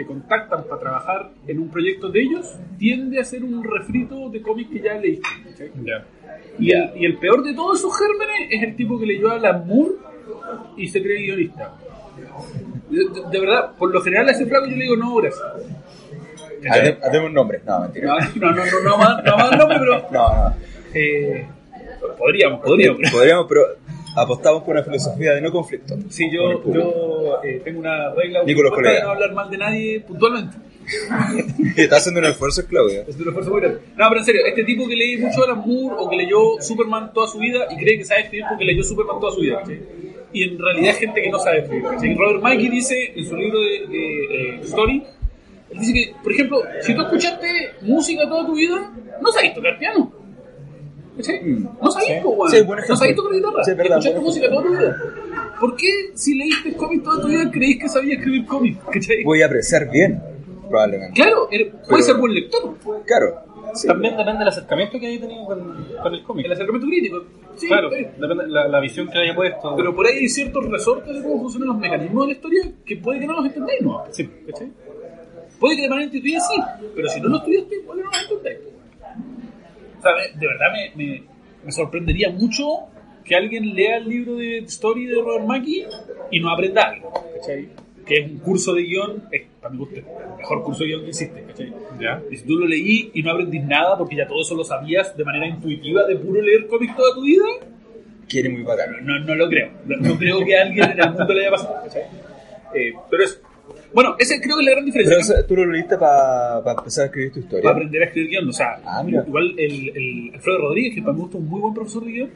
te contactan para trabajar en un proyecto de ellos, tiende a ser un refrito de cómics que ya leíste. Y, el, y el peor de todos esos gérmenes es el tipo que leyó a Alan Moore y se cree guionista. De, de- de verdad, por lo general a ese flaco yo le digo no gracias. Hacemos un nombre. No, mentira. No, no, no, no, no, más, no más nombre, pero No, no. eh, podríamos, podríamos. Podríamos, pero apostamos por una filosofía de no conflicto. Sí, yo, yo eh, tengo una regla de no hablar mal de nadie puntualmente. Está haciendo un esfuerzo, Claudia. Es un esfuerzo muy grande. No, pero en serio, este tipo que lee mucho Alan Moore o que leyó Superman toda su vida y cree que sabe escribir porque leyó Superman toda su vida. ¿cachai? Y en realidad es gente que no sabe escribir. ¿cachai? Robert Mikey dice en su libro de, de, eh, Story, él dice que, por ejemplo, si tú escuchaste música toda tu vida, no sabes tocar piano. ¿Cachai? No sabes, po, weón. Sí, No sabes tocar guitarra. Sí, verdad, escuchaste música toda tu vida. ¿Por qué si leíste cómics toda tu vida creís que sabías escribir cómics? ¿Cachai? Voy a apreciar bien, probablemente. Claro, eres- puedes Pero- ser buen lector. Claro. Sí. También depende del acercamiento que haya tenido con, con el cómic. El acercamiento crítico. Sí, claro, depende la, la visión que haya puesto. Pero por ahí hay ciertos resortes de cómo funcionan los mecanismos de la historia que puede que no los entendáis, ¿no? sí, ¿cachai? Puede que de manera intuitiva sí, pero si no lo estudiaste, igual no los entendáis. O sea, me- de verdad me, me, me sorprendería mucho que alguien lea el libro de Story de Robert Mackie y no aprenda algo, ¿cachai? Que es un curso de guion, es, para mi gusto, el mejor curso de guion que existe, ¿cachai? Ya. Y si tú lo leí y no aprendís nada porque ya todo eso lo sabías de manera intuitiva de puro leer cómics toda tu vida, Quiere muy bacán. no, no lo creo. No, no creo que a alguien en el mundo le haya pasado. ¿cachai? Eh, pero es. Bueno, ese creo que es la gran diferencia. Pero eso, tú lo leíste para empezar a escribir tu historia. Para aprender a escribir guion. O sea, Ah, igual el, el Alfredo Rodríguez, que para mí gusta un muy buen profesor de guion,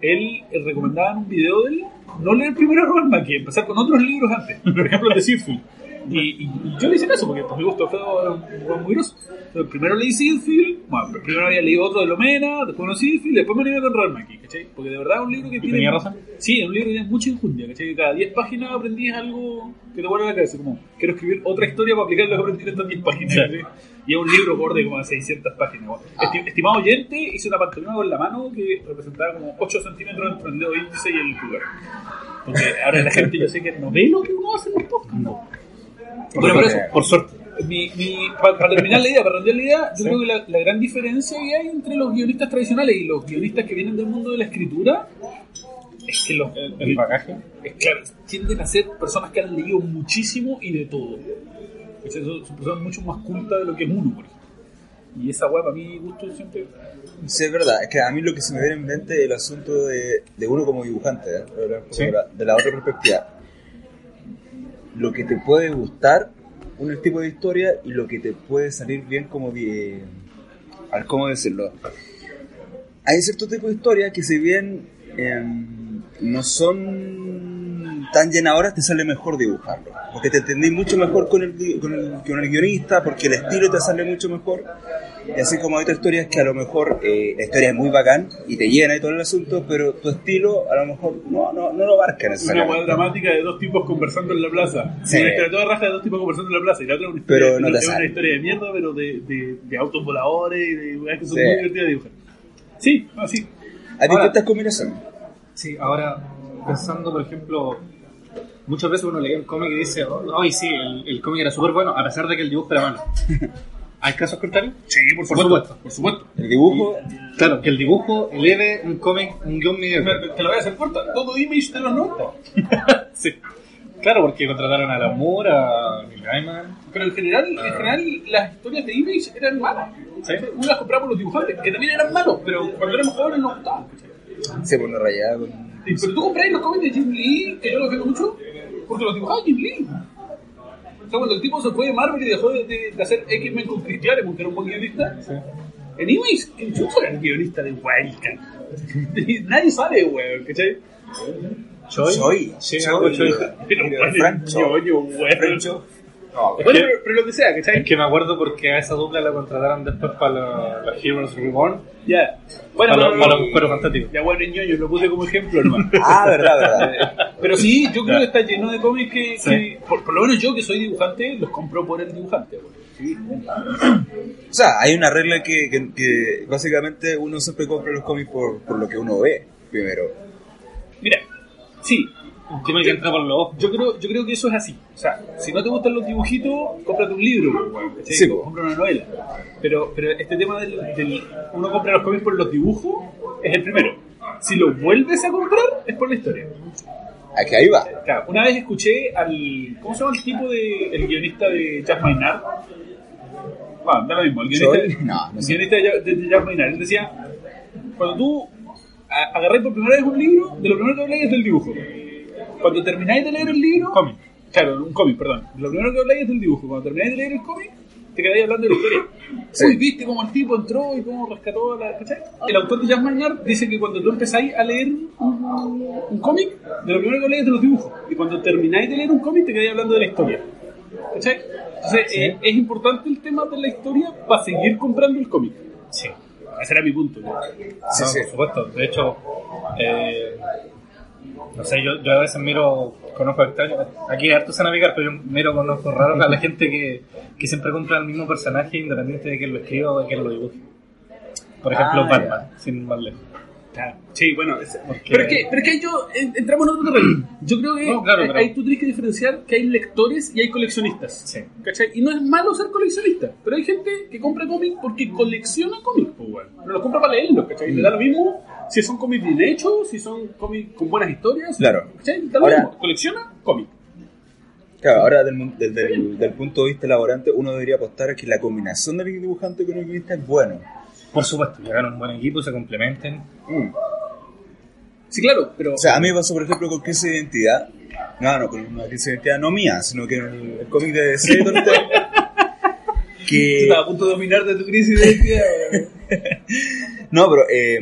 él recomendaba en un video de él no leer primero a Robert Mackie, empezar con otros libros antes. Por ejemplo, el de Seafield. Y, y- yo le hice caso, porque Alfredo era un buen muy grosso. Entonces, primero leí Seafield, bueno, primero había leído otro de Lomena, después uno Seafield, después me leí con Robert Mackie, ¿cachai? Porque de verdad es un libro que tiene... tenía razón? Sí, es un libro que tiene mucha injundia, ¿cachai? Que cada 10 páginas aprendís algo que te vuelve a la cabeza, como quiero escribir otra historia para aplicar lo que aprendí en estas 10 páginas. ¿cachai? Y es un libro borde como de 600 páginas. bueno. Esti- estimado oyente, hice una pantomima con la mano que representaba como 8 centímetros entre el dedo índice y el pulgar. Porque ahora la gente yo sé que no ve lo que uno hace en los podcasts. No. Bueno, por eso, por suerte. Mi, mi, para, terminar la idea, para redondear la idea, yo creo que la, la gran diferencia que hay entre los guionistas tradicionales y los guionistas que vienen del mundo de la escritura es que los, El, el bagaje. es claro, tienden a ser personas que han leído muchísimo y de todo. O sea, Son, son personas mucho más cultas de lo que es uno, por ejemplo. Y esa weá para mí gusto siempre. Sí, es verdad. Es que a mí lo que se me viene en mente es el asunto de, de uno como dibujante, ¿eh? A Sí. de la otra perspectiva. Lo que te puede gustar un tipo de historia y lo que te puede salir bien como al ¿Cómo decirlo? Hay cierto tipo de historias que si bien em, no son tan llenadoras, te sale mejor dibujarlo. Porque te entendí mucho mejor con el, con el, con el guionista, porque el estilo te sale mucho mejor. Y así como hay otras historias que a lo mejor eh, la historia es muy bacán y te llena y todo el asunto, pero tu estilo a lo mejor no, no, no lo abarca Una necesariamente. weá dramática de dos tipos conversando en la plaza. Sí. Una historia toda raja de dos tipos conversando en la plaza. Y la otra una historia, Pero no una historia de mierda, pero de, de, de autos voladores y de son Sí. muy divertidas de dibujar. Sí, así. Hay Ahora- distintas combinaciones. Sí, ahora pensando, por ejemplo, muchas veces uno lee un cómic y dice, oh, ay, sí, el, el cómic era súper bueno, a pesar de que el dibujo era malo. ¿Hay casos contrarios? Sí, por Por supuesto. supuesto. Por supuesto. El dibujo, Claro, que el dibujo eleve un cómic, un guion mediocre. Te lo voy a hacer corta. Todo image de los 90. sí. Claro, porque contrataron a Alan Moore, a Neil Gaiman. Pero en general, en general las historias de Image eran malas. Sí. Uno las compraba por los dibujantes, que también eran malos, pero cuando éramos jóvenes nos gustaban. Se pone. Y- Pero tú compráis los cómics de Jim Lee, que yo los veo mucho, porque los dibujaba Jim Lee. O sea, cuando el tipo se fue de Marvel y dejó de, de- de hacer X-Men con Chris Claremont, que era un buen guionista, en Image, en Chucho era el guionista de Wildcat. Nadie sabe, weón, ¿cachai? Choi. Choi. Sí, Choi. algo Choi. Pero, Frank el No, Bueno, que- pero, pero lo que sea, ¿cachai? Es que me acuerdo porque a esa dupla la contrataron después para la, la Heroes Reborn. Ya. Bueno, para, pero- los- para los cueros fantásticos. Ya bueno, ñoño, lo puse como ejemplo nomás. Ah, verdad, verdad. Pero sí, yo creo que está lleno de cómics que, Sí. que- por, por lo menos yo que soy dibujante, los compro por el dibujante. güey. Sí. O sea, hay una regla que, que, que básicamente uno siempre compra los cómics por, por lo que uno ve, primero. Mira, sí, Un cómic que entra por los ojos. yo creo, yo creo que eso es así. O sea, si no te gustan los dibujitos, cómprate un libro, güey, ¿cachai? Sí, compra una novela. Pero, pero este tema del, del uno compra los cómics por los dibujos es el primero. Si los vuelves a comprar, es por la historia. Aquí ahí va. Claro, una vez escuché al. ¿Cómo se llama el tipo de. el guionista de Jack Maynard? Bueno, da lo mismo. El guionista, Choi, no, no el sé. guionista de, Jack- de- Jack Maynard. Él decía: cuando tú a- agarráis por primera vez un libro, de lo primero que habláis es del dibujo. Cuando termináis de leer el libro. Cómic. Claro, un cómic, perdón. Lo primero que habláis es del dibujo. Cuando termináis de leer el cómic, te quedáis hablando de la historia. Sí. Uy, viste cómo el tipo entró y cómo rescató a la. ¿cachai? El autor de Jack Maynard dice que cuando tú empezáis a leer un, un cómic, de lo primero que habláis es de los dibujos. Y cuando termináis de leer un cómic, te quedáis hablando de la historia. ¿Cachai? Entonces, eh, es importante el tema de la historia para seguir comprando el cómic. Sí. Ese era mi punto. ¿no? Sí, no, sí. por supuesto. De hecho, eh, no sé, yo, yo a veces miro con ojos extraños. Aquí harto se navegar, pero yo miro con ojos raros a la gente que, que siempre compra el mismo personaje independiente de quién lo escriba o de quién lo dibuje. Por ejemplo, Ah, Batman, sin más lejos. Sí, bueno, es- Porque- pero, es que, pero es que ahí yo en- entramos en otro terreno. Yo creo que No, claro, ahí- pero- ahí tú tienes que diferenciar que hay lectores y hay coleccionistas. Sí. ¿Cachai? Y no es malo ser coleccionista, pero hay gente que compra cómics porque colecciona cómics, pues, bueno. No los compra para leerlos, ¿cachai? Le da lo mismo si son cómics bien hechos, si son cómics con buenas historias. Claro. Ahora- mismo. Colecciona cómics. Claro, ahora del, del, del- del punto de vista laborante, uno debería apostar a que la combinación del dibujante con el guionista es bueno. Por supuesto, llegar a un buen equipo, se complementen. Sí, claro, pero. O sea, a mí me pasó, por ejemplo, con Crisis de Identidad. No, no, con una crisis de identidad no mía, sino que en el, el cómic de DC, que... estaba a punto de dominar de tu crisis de identidad. No, pero eh,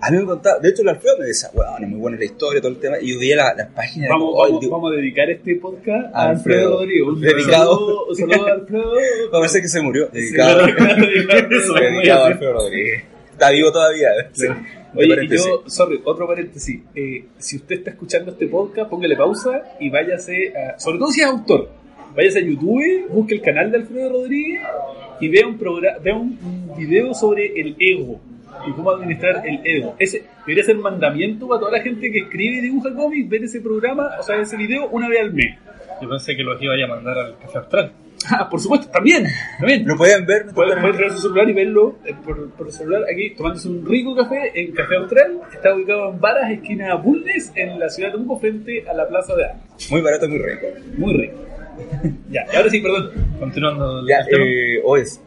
a mí me contaba, de hecho el Alfredo me decía, bueno, muy buena la historia, todo el tema, y yo veía la- las páginas de Vamos, vamos, digo, vamos a dedicar este podcast A Alfredo. Rodrigo. Un Dedicado. saludo, un saludo a Alfredo. parece que se murió, dedicado, Eso, dedicado a Alfredo Rodríguez. Está vivo todavía. Sí. De Oye, y yo, sorry, otro paréntesis. Eh, si usted está escuchando este podcast, póngale pausa y váyase a. Sobre todo si es autor, váyase a YouTube, busque el canal de Alfredo Rodríguez y vea un, programa, vea un video sobre el ego y cómo administrar el ego. Ese debería ser mandamiento para toda la gente que escribe y dibuja cómics, ver ese programa, o sea, ese video una vez al mes. Yo pensé que los iba a mandar al Café Austral. Ah, por supuesto, también. también. ¿Lo pueden ver? ¿No? Pueden, pueden traer su celular y verlo eh, por, por el celular aquí, tomándose un rico café en Café Austral. Está ubicado en Varas, esquina Bulnes, en la ciudad de Temuco, frente a la Plaza de Armas. Muy barato, muy rico. Muy rico. ya, y ahora sí, perdón. Continuando el Ya, tema. eh, o es.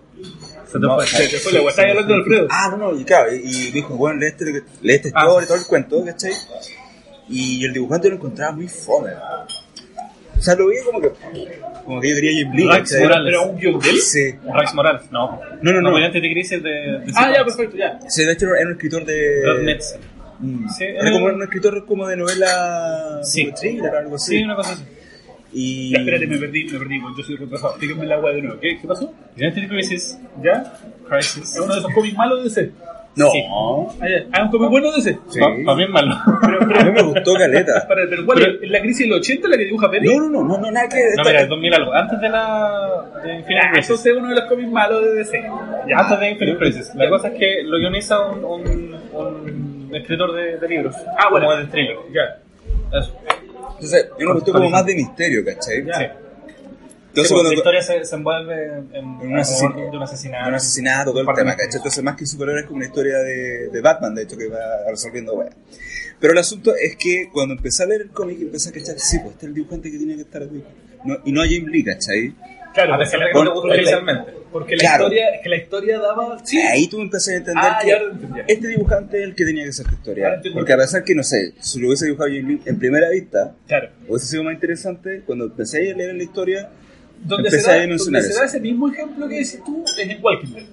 Se te No, fue, o sea, Se te fue la weá, estás hablando de Alfredo. Ah, no, no, y claro, y, y dijo, bueno, lee este, lee esta Ah. historia, todo el cuento, ¿cachai? Y el dibujante lo encontraba muy fome. O sea, lo veía como que, como que yo quería Jim Lee, Rex ¿cachai? Morales. Pero un guion de él. Sí. Rex Morales, no. No, no, no. Comediante de crisis de. de Ah, ya, perfecto, ya. Sí, de hecho era un escritor de... Rod Metzen. Mm. Sí, era eh, como un escritor como de novela... Sí. como thriller, algo así. Sí, una cosa así. Y... Ya, espérate, me perdí, me perdí, yo soy retrasado. Explíquenme la weá de nuevo. ¿Qué, qué pasó? Identity Crisis. ¿Ya? Crisis. ¿Es uno de esos cómics malos de DC? No. Sí. Ah. Ah, un cómic bueno de DC. Sí. Para mí es malo. A mí me gustó Caleta. Para, pero ¿cuál Pero- es? ¿La crisis del 80 la que dibuja Pérez? No, no, no, no, no, nada que... No, mira, es 2000 algo. Antes de la. de Infinite Ya, Crisis. eso es uno de los cómics malos de DC. Ya. Antes de Infinite Crisis. La cosa es que lo guioniza un, un, un escritor de, de libros. Ah, bueno. Como de thriller. Ya. Eso. Entonces, yo me gustó como más de misterio, ¿cachai? Ya. Sí. Entonces, Sí, cuando... la historia se, se envuelve en, En un de asesinato. de un asesinato, todo el tema, ¿cachai? Entonces, más que superhéroe es como una historia de, de Batman, de hecho, que va resolviendo weas. Pero el asunto es que cuando empecé a leer el cómic, empecé a cachar, sí, pues este es el dibujante que tiene que estar aquí. No, y no a James Lee, ¿cachai? Claro, A pesar de que no te la- inicialmente. Porque la Claro. historia, que la historia daba. Sí, Ahí tú empecé a entender Ah, que este dibujante es el que tenía que ser tu historia. Porque a pesar que, no sé, si lo hubiese dibujado Lee en primera vista, claro. hubiese sido más interesante, cuando empecé a leer la historia, Donde Empecé se, da, a donde se da ese mismo ejemplo que decís tú es en Walking Dead.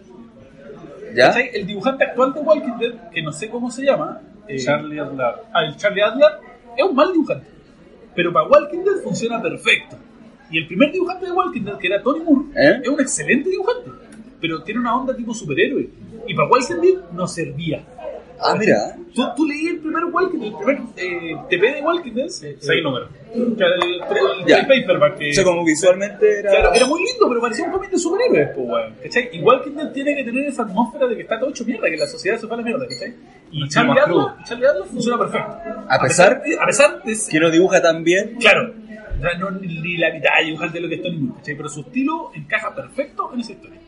¿ya? ¿Cachai? El dibujante actual de Walking Dead, que no sé cómo se llama, eh, Charlie Adler. ah, el Charlie Adler, es un mal dibujante. Pero para Walking Dead funciona perfecto. Y el primer dibujante de Walking Dead, que era Tony Moore, ¿Eh? es un excelente dibujante. Pero tiene una onda tipo superhéroe. Y para Walking Dead no servía. Ah, mira. Tú, tú leí el primer Walking Dead, el primer eh, TP de Walking Dead. eh, Seis números. Claro, el, el- Ya. el paperback. que- O sea, como visualmente era... Claro, era muy lindo, pero parecía un cómic de superhéroes, pues, weón. ¿Cachai? Igual que tiene que tener esa atmósfera de que está todo hecho mierda, que la sociedad se fue a la mierda, ¿cachai? Y Charlie Adler, funciona perfecto. A pesar- de, a pesar de Que no dibuja tan bien. Claro, no ni la mitad de dibujante de lo que es Tony Moore, ¿cachai? Pero su estilo encaja perfecto en esa historia.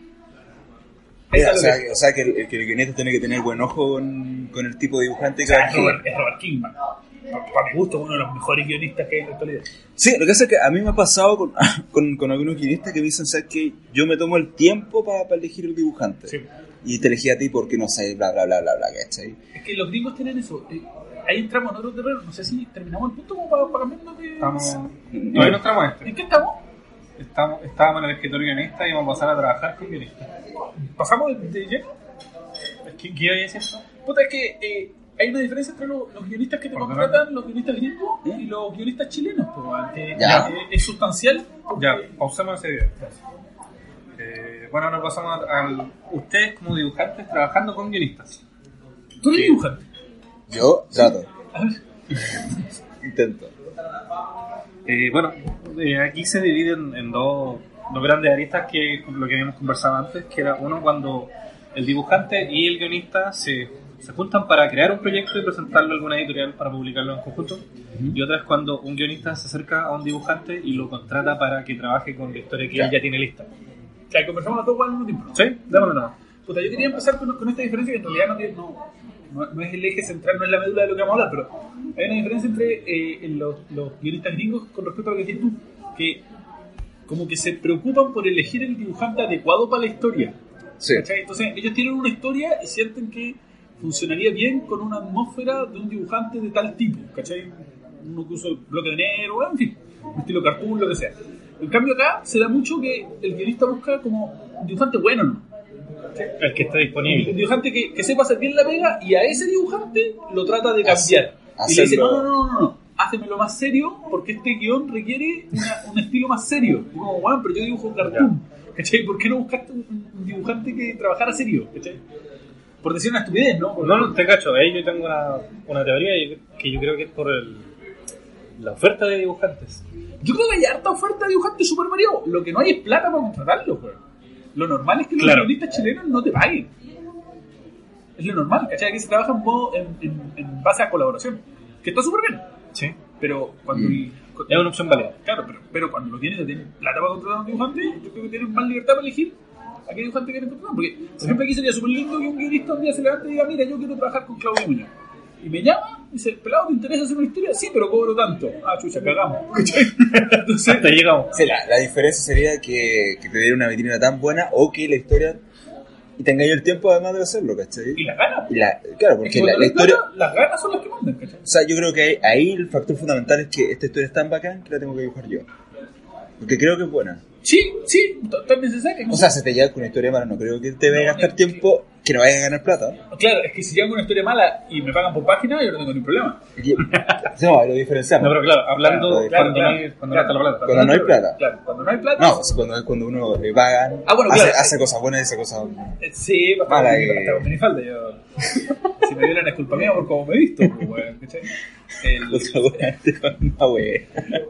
Mira, o, sea, que- o sea, que el, que el guionista tiene que tener buen ojo con, con el tipo de dibujante o que sea, es. Robert, es Robert Kingman. Para mi gusto, uno de los mejores guionistas que hay en la actualidad. Sí, lo que pasa es que a mí me ha pasado con, con, con algunos guionistas que me dicen, ¿sabes que Yo me tomo el tiempo para elegir el dibujante. Sí. Y te elegí a ti porque no sé, bla, bla, bla, bla, bla, ¿cachai? Es que los gringos tienen eso. eh, ahí entramos en otro terreno. No sé si terminamos el punto como para, para cambiarnos de. Estamos. No, Todavía no estamos en este. ¿En qué estamos? Estamos, estábamos en el escritor guionista y vamos a pasar a trabajar con guionistas. ¿Pasamos de, de lleno? ¿Qué, qué iba a decir? Puta, es que eh, hay una diferencia entre los, los guionistas que te contratan, los guionistas gringos y los guionistas chilenos, pues, weón, que Ya. eh, es sustancial. porque- Ya, pausemos ese video. Eh, bueno, ahora pasamos al. Ustedes como dibujantes trabajando con guionistas. Tú eres dibujante. Yo trato, A ver, intento. Eh, bueno, eh, aquí se dividen en dos, dos grandes aristas que lo que habíamos conversado antes, que era uno cuando el dibujante y el guionista se, se juntan para crear un proyecto y presentarlo a alguna editorial para publicarlo en conjunto, y otra es cuando un guionista se acerca a un dibujante y lo contrata para que trabaje con la historia que Ya. él ya tiene lista. o sea, conversamos las dos al mismo tiempo. ¿Sí? Démosle nomás. Puta, yo quería empezar con, con esta diferencia que en realidad no, tiene- no, no, no es el eje central, no es la médula de lo que vamos a hablar, pero hay una diferencia entre eh, los, los guionistas gringos con respecto a lo que decís tú, que como que se preocupan por elegir el dibujante adecuado para la historia. Sí. Entonces, ellos tienen una historia y sienten que funcionaría bien con una atmósfera de un dibujante de tal tipo, ¿cachai? Uno que usa el bloque de negro, en fin, un estilo cartoon, lo que sea. En cambio acá se da mucho que el guionista busca como un dibujante bueno, ¿no? El que está Un disponible. dibujante que, que sepa hacer bien la pega y a ese dibujante lo trata de cambiar. y le dice, no, no, no, no, no, hácemelo más serio porque este guion requiere una- un estilo más serio. Y como, bueno, pero yo dibujo un cartoon. ¿Cachai? ¿Por qué no buscaste un, un dibujante que trabajara serio? ¿Cachai? Por decir una estupidez, ¿no? Porque- No, no, te cacho. Ahí yo tengo una, una teoría que yo creo que es por el, la oferta de dibujantes. Yo creo que hay harta oferta de dibujantes súper variados. Lo que no hay es plata para contratarlos, weón. Lo normal es que los Claro. guionistas chilenos no te paguen. Es lo normal, ¿cachai? Que se trabaja en, modo- en, en- en base a colaboración. Que está súper bien. Sí. Pero cuando. el- Es una opción válida. Claro, pero, pero cuando los guionistas tienen plata para contratar a un dibujante, yo creo que tienen más libertad para elegir a qué dibujante quieren contratar. Porque, por ejemplo, aquí sería súper lindo que un guionista un día se levante y diga: Mira, yo quiero trabajar con Claudio Muñoz. Y me llama y dice: Pelado, ¿te interesa hacer una historia? Sí, pero cobro tanto. Ah, chucha, cagamos. Entonces, Hasta llegamos. Sí, la, la diferencia sería que, que te diera una vitrina tan buena o que la historia y tengáis el tiempo además de hacerlo, ¿cachai? Y las ganas. La- claro, porque que la, historia... las ganas son las que mandan, ¿cachai? O sea, yo creo que ahí, ahí el factor fundamental es que esta historia es tan bacán que la tengo que dibujar yo. Porque creo que es buena. Sí, sí, tan necesario. O sea, se te llega con una historia mala, no creo que te vaya a gastar tiempo que no vayas a ganar plata. Claro, es que si llegan con una historia mala y me pagan por página, yo no tengo ningún problema. No, lo diferenciamos. No, pero claro, hablando Claro, cuando, claro, no hay, cuando no plata. Cuando no hay plata. Claro, cuando no hay plata. No, cuando, cuando uno le pagan, Ah, bueno, hace, hace cosas buenas y hace cosas... Eh, Sí, con, que- hasta con minifalda. Yo, si me vieran es culpa mía por cómo me he visto, pues, weón, ¿cachai? El, una wea.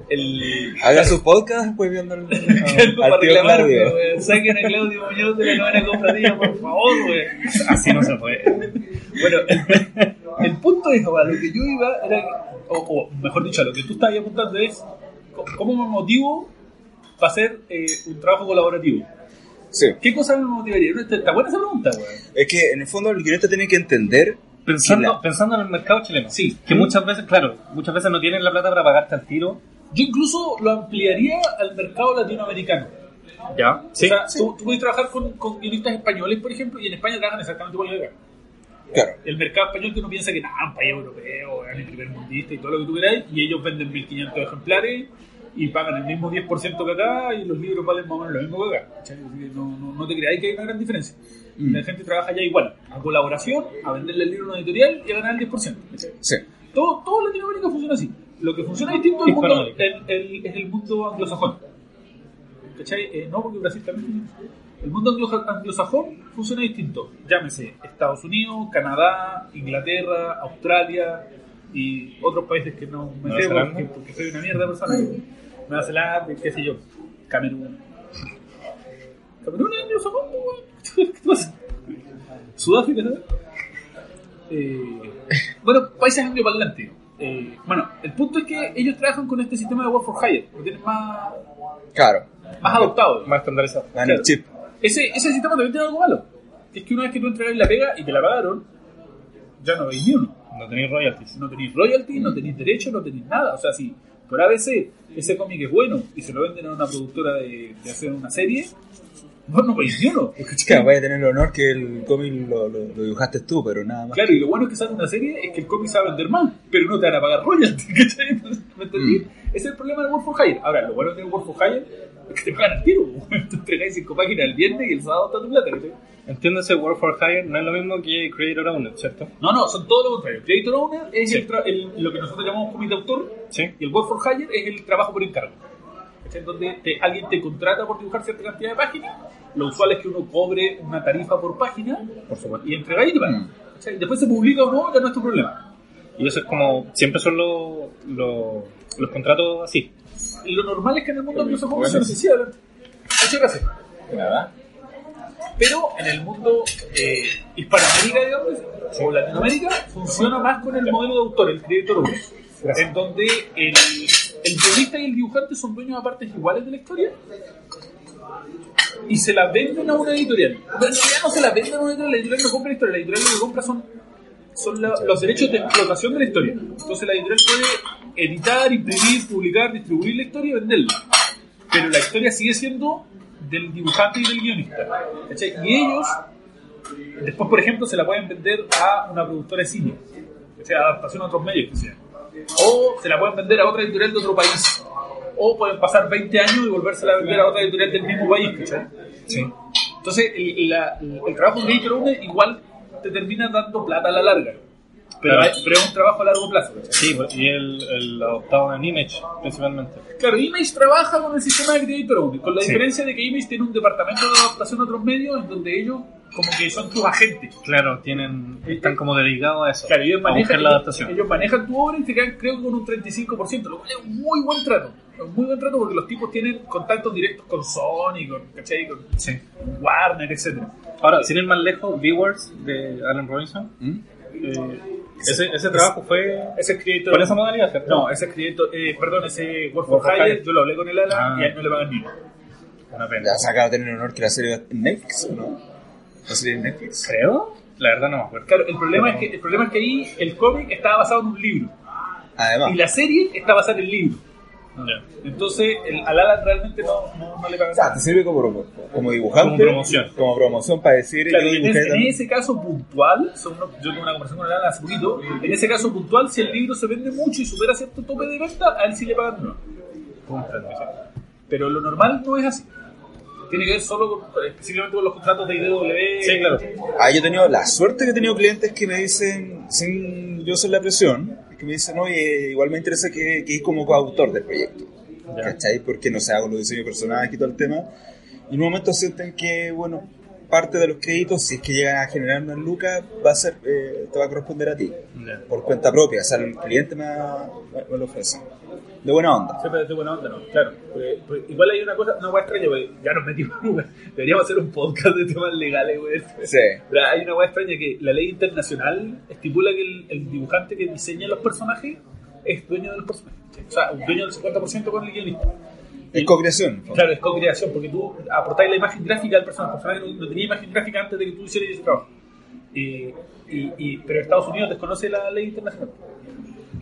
el, Haga su podcast después viendo el, al tío Claudio. Saquen a Claudio Muñoz de la novena compradilla, por favor, weón. Así no se puede. Bueno, el, punto es, a lo que yo iba era, o, o mejor dicho, a lo que tú estabas apuntando es cómo me motivo para hacer eh, un trabajo colaborativo. Sí. ¿Qué cosa me motivaría? ¿Está buena esa pregunta, weón? Es que en el fondo el guionista tiene que entender Pensando, la- pensando en el mercado chileno. Sí. Que muchas veces, claro, muchas veces no tienen la plata para pagarte al tiro. Yo incluso lo ampliaría al mercado latinoamericano. Ya. o sea, tú, tú puedes trabajar con, con guionistas españoles, por ejemplo, y en España trabajan exactamente igual que acá. Claro. El mercado español que uno piensa que nada, un país europeo, es el primer mundista y todo lo que tú queráis, y ellos venden 1500 ejemplares y pagan el mismo 10% que acá y los libros valen más o menos lo mismo que acá. no, no, no te creáis que hay una gran diferencia. Mm. La gente trabaja ya igual, a colaboración, a venderle el libro a una editorial y a ganar el 10%. ¿cachai? Sí. Todo, todo Latinoamérica funciona así. Lo que funciona distinto es el mundo, el- el- es el mundo anglosajón. ¿Cachai? Eh, no, porque Brasil también. El mundo anglo- anglosajón funciona distinto. Llámese Estados Unidos, Canadá, Inglaterra, Australia y otros países que no me ¿Nueva sé porque, porque soy una mierda persona. Nueva Zelanda, qué sé yo. Camerún. Camerún es anglosajón, pues. ¿qué pasa? Sudáfrica, ¿sabes? Eh, bueno, países angloparlantes. Eh, bueno, el punto es que ellos trabajan con este sistema de Work for Hire, lo tienen más, Claro. Más adoptado. Más estandarizado. Gana Claro. el chip. Ese, ese sistema también tiene algo malo. Que es que una vez que tú entregas la pega y te la pagaron, ya no veis ni uno. No tenéis royalties. No tenéis royalty, no tenéis derecho, no tenéis nada. O sea, si por ABC ese cómic es bueno y se lo venden a una productora de, de hacer una serie, vos no veis ni uno. Claro, vaya a tener el honor que el cómic lo, lo, lo dibujaste tú, pero nada más. Claro, y lo bueno es que sale una serie es que el cómic se va a vender más, pero no te van a pagar royalty, ¿cachai? ¿Me entendí? Mm. Ese es el problema del Work for Hire. Ahora, lo bueno de Work for Hire es que te pagan al tiro. Tú entregáis cinco páginas el viernes y el sábado está tu plata, ¿cachai? Entiéndase, Work for Hire no es lo mismo que Creator Owner, ¿cierto? No, no, son todo lo contrario. Creator Owner es Sí. el tra- el- lo que nosotros llamamos comité de autor Sí. y el Work for Hire es el trabajo por encargo. ¿Cachai? Donde te- alguien te contrata por dibujar cierta cantidad de páginas. Lo usual es que uno cobre una tarifa por página Por supuesto. y entregáis y. Mm. Después se publica o no, ya no es tu problema. Y eso es como, siempre son los, los, los contratos así. Lo normal es que en el mundo anglosajón bueno. se necesita. Muchas gracias. Nada. Pero en el mundo eh, Hispanoamérica, digamos, o Latinoamérica, funciona más con el modelo de autor, el creator owner, en donde el, el guionista y el dibujante son dueños a partes iguales de la historia y se la venden a una editorial. Pero en realidad no se la venden a una editorial, la editorial no compra la historia, la editorial lo que compra son, son la- los derechos de explotación de la historia. Entonces la editorial puede editar, imprimir, publicar, distribuir la historia y venderla pero la historia sigue siendo del dibujante y del guionista. ¿cachai? Y ellos, después, por ejemplo, se la pueden vender a una productora de cine, que sea adaptación a otros medios que sean. O se la pueden vender a otra editorial de otro país. O pueden pasar 20 años y volvérsela a vender a otra editorial del mismo país. ¿cachai? Entonces, el, la- el trabajo de editor igual te termina dando plata a la larga. Pero, Claro. hay- pero es un trabajo a largo plazo. Sí, y el, el adoptado en Image, principalmente. Claro, Image trabaja con el sistema de Creator Owner, con la Sí. diferencia de que Image tiene un departamento de adaptación a otros medios en donde ellos como que son tus agentes. Claro, tienen, están como dedicados a eso. Claro, ellos a manejan, la adaptación. ellos manejan tu obra y te quedan creo que con un 35%, lo cual es un muy buen trato. Un muy buen trato porque los tipos tienen contactos directos con Sony, con, ¿cachai? con Sí. Warner, etc. Ahora, sin ir más lejos, Viewers de Alan Robinson. ¿Mm? eh, ese, ese trabajo fue Ese es Creator con esa modalidad, ¿cierto? No, ese es Creator, eh, perdón, ese Work for Hire, yo lo hablé con el Alan Ah. y a él no le pagan ni uno. Una pena. Ya se acaba de tener el honor que la serie en Netflix, ¿o ¿no? La serie en Netflix. Creo. La verdad no me acuerdo. Claro, el problema, es que, el problema es que ahí el cómic estaba basado en un libro. Además. Y la serie está basada en el libro. Ya. Entonces, el, al Alan realmente no, no, no le pagan O sea, nada. te sirve como, como dibujante. Como promoción. Como promoción para decir, Claro, yo en, ese, en también. ese caso puntual, son unos- yo tuve una conversación con el Alan hace poquito, en ese caso puntual, si el libro se vende mucho y supera cierto tope de venta, a él sí le pagan no. Pero lo normal no es así. Tiene que ver solo con, específicamente con los contratos de IDW. Sí, claro. Ah, yo he tenido la suerte que he tenido clientes que me dicen, sin yo ser la presión, que me dicen, oye, igual me interesa que, que es como coautor del proyecto. Ya. ¿Cachai? Porque no sé, hago los diseños personajes y todo el tema. Y en un momento sienten que, bueno, parte de los créditos, si es que llegan a generar una lucas, va a ser, eh, te va a corresponder a ti. Por cuenta propia. O sea, el cliente me, me- me lo ofrece. De buena onda. Sí, pero de buena onda, no, claro. Porque- porque igual hay una cosa, una hueá extraña, porque ya nos metimos, güey. Deberíamos hacer un podcast de temas legales, güey. Sí. Pero hay una hueá extraña que la ley internacional estipula que el, el dibujante que diseña los personajes es dueño de los personajes. O sea, un dueño del 50% con el guionista. Es co-creación. Claro, es co-creación, porque tú aportáis la imagen gráfica al personaje. El personaje no, no tenía imagen gráfica antes de que tú hicieras ese trabajo. Eh, y, y- pero Estados Unidos desconoce la ley internacional.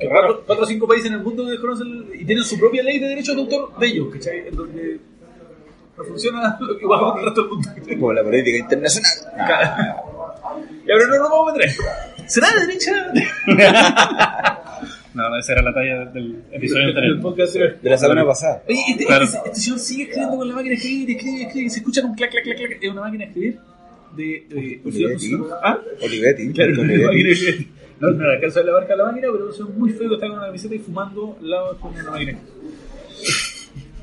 Cuatro, cuatro o cinco países en el mundo que desconocen y tienen su propia ley de derechos de autor de ellos, ¿cachai? En donde no funciona igual con el resto del mundo. ¿cachai? Como la política internacional. Ya, pero no nos vamos a meter. ¿Será de derecha? No, no, esa era la talla del episodio anterior. De la semana pasada. Oye, este, Claro. este, este señor sigue escribiendo con la máquina de escribir, escribe, escribe, se escucha un clac, clac, clac, clac. Es una máquina de escribir de. de Olivetti. ¿Ah? Olivetti. Claro, Olivetti. De. No, no le alcanza la marca de la máquina, pero es muy feo que está con una camiseta y fumando al lado con una máquina. de.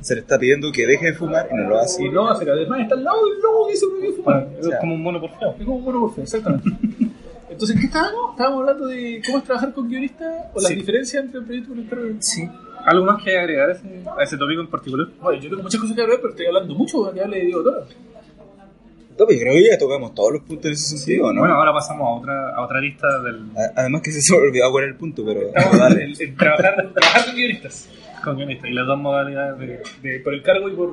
Se le está pidiendo que deje de fumar y no lo hace. Y no hace además está al lado del lobo que dice que fumar. Es como un mono por feo. Es como un mono por feo, exactamente. Entonces, ¿en qué estábamos? Estábamos hablando de cómo es trabajar con guionistas o las Sí. diferencias entre el proyecto y un. Sí. ¿Algo más que agregar a ese, a ese tópico en particular? Bueno, yo tengo muchas cosas que hablar, pero estoy hablando mucho que hable de Diego Toro. No, pero yo creo que ya tocamos todos los puntos en ese sentido, ¿no? Bueno, ahora pasamos a otra, a otra lista del A- Además que se me olvidó cuál era el punto, pero... Estamos dale. trabajar, trabajar con guionistas. con guionistas y las dos modalidades de... De, por encargo y por.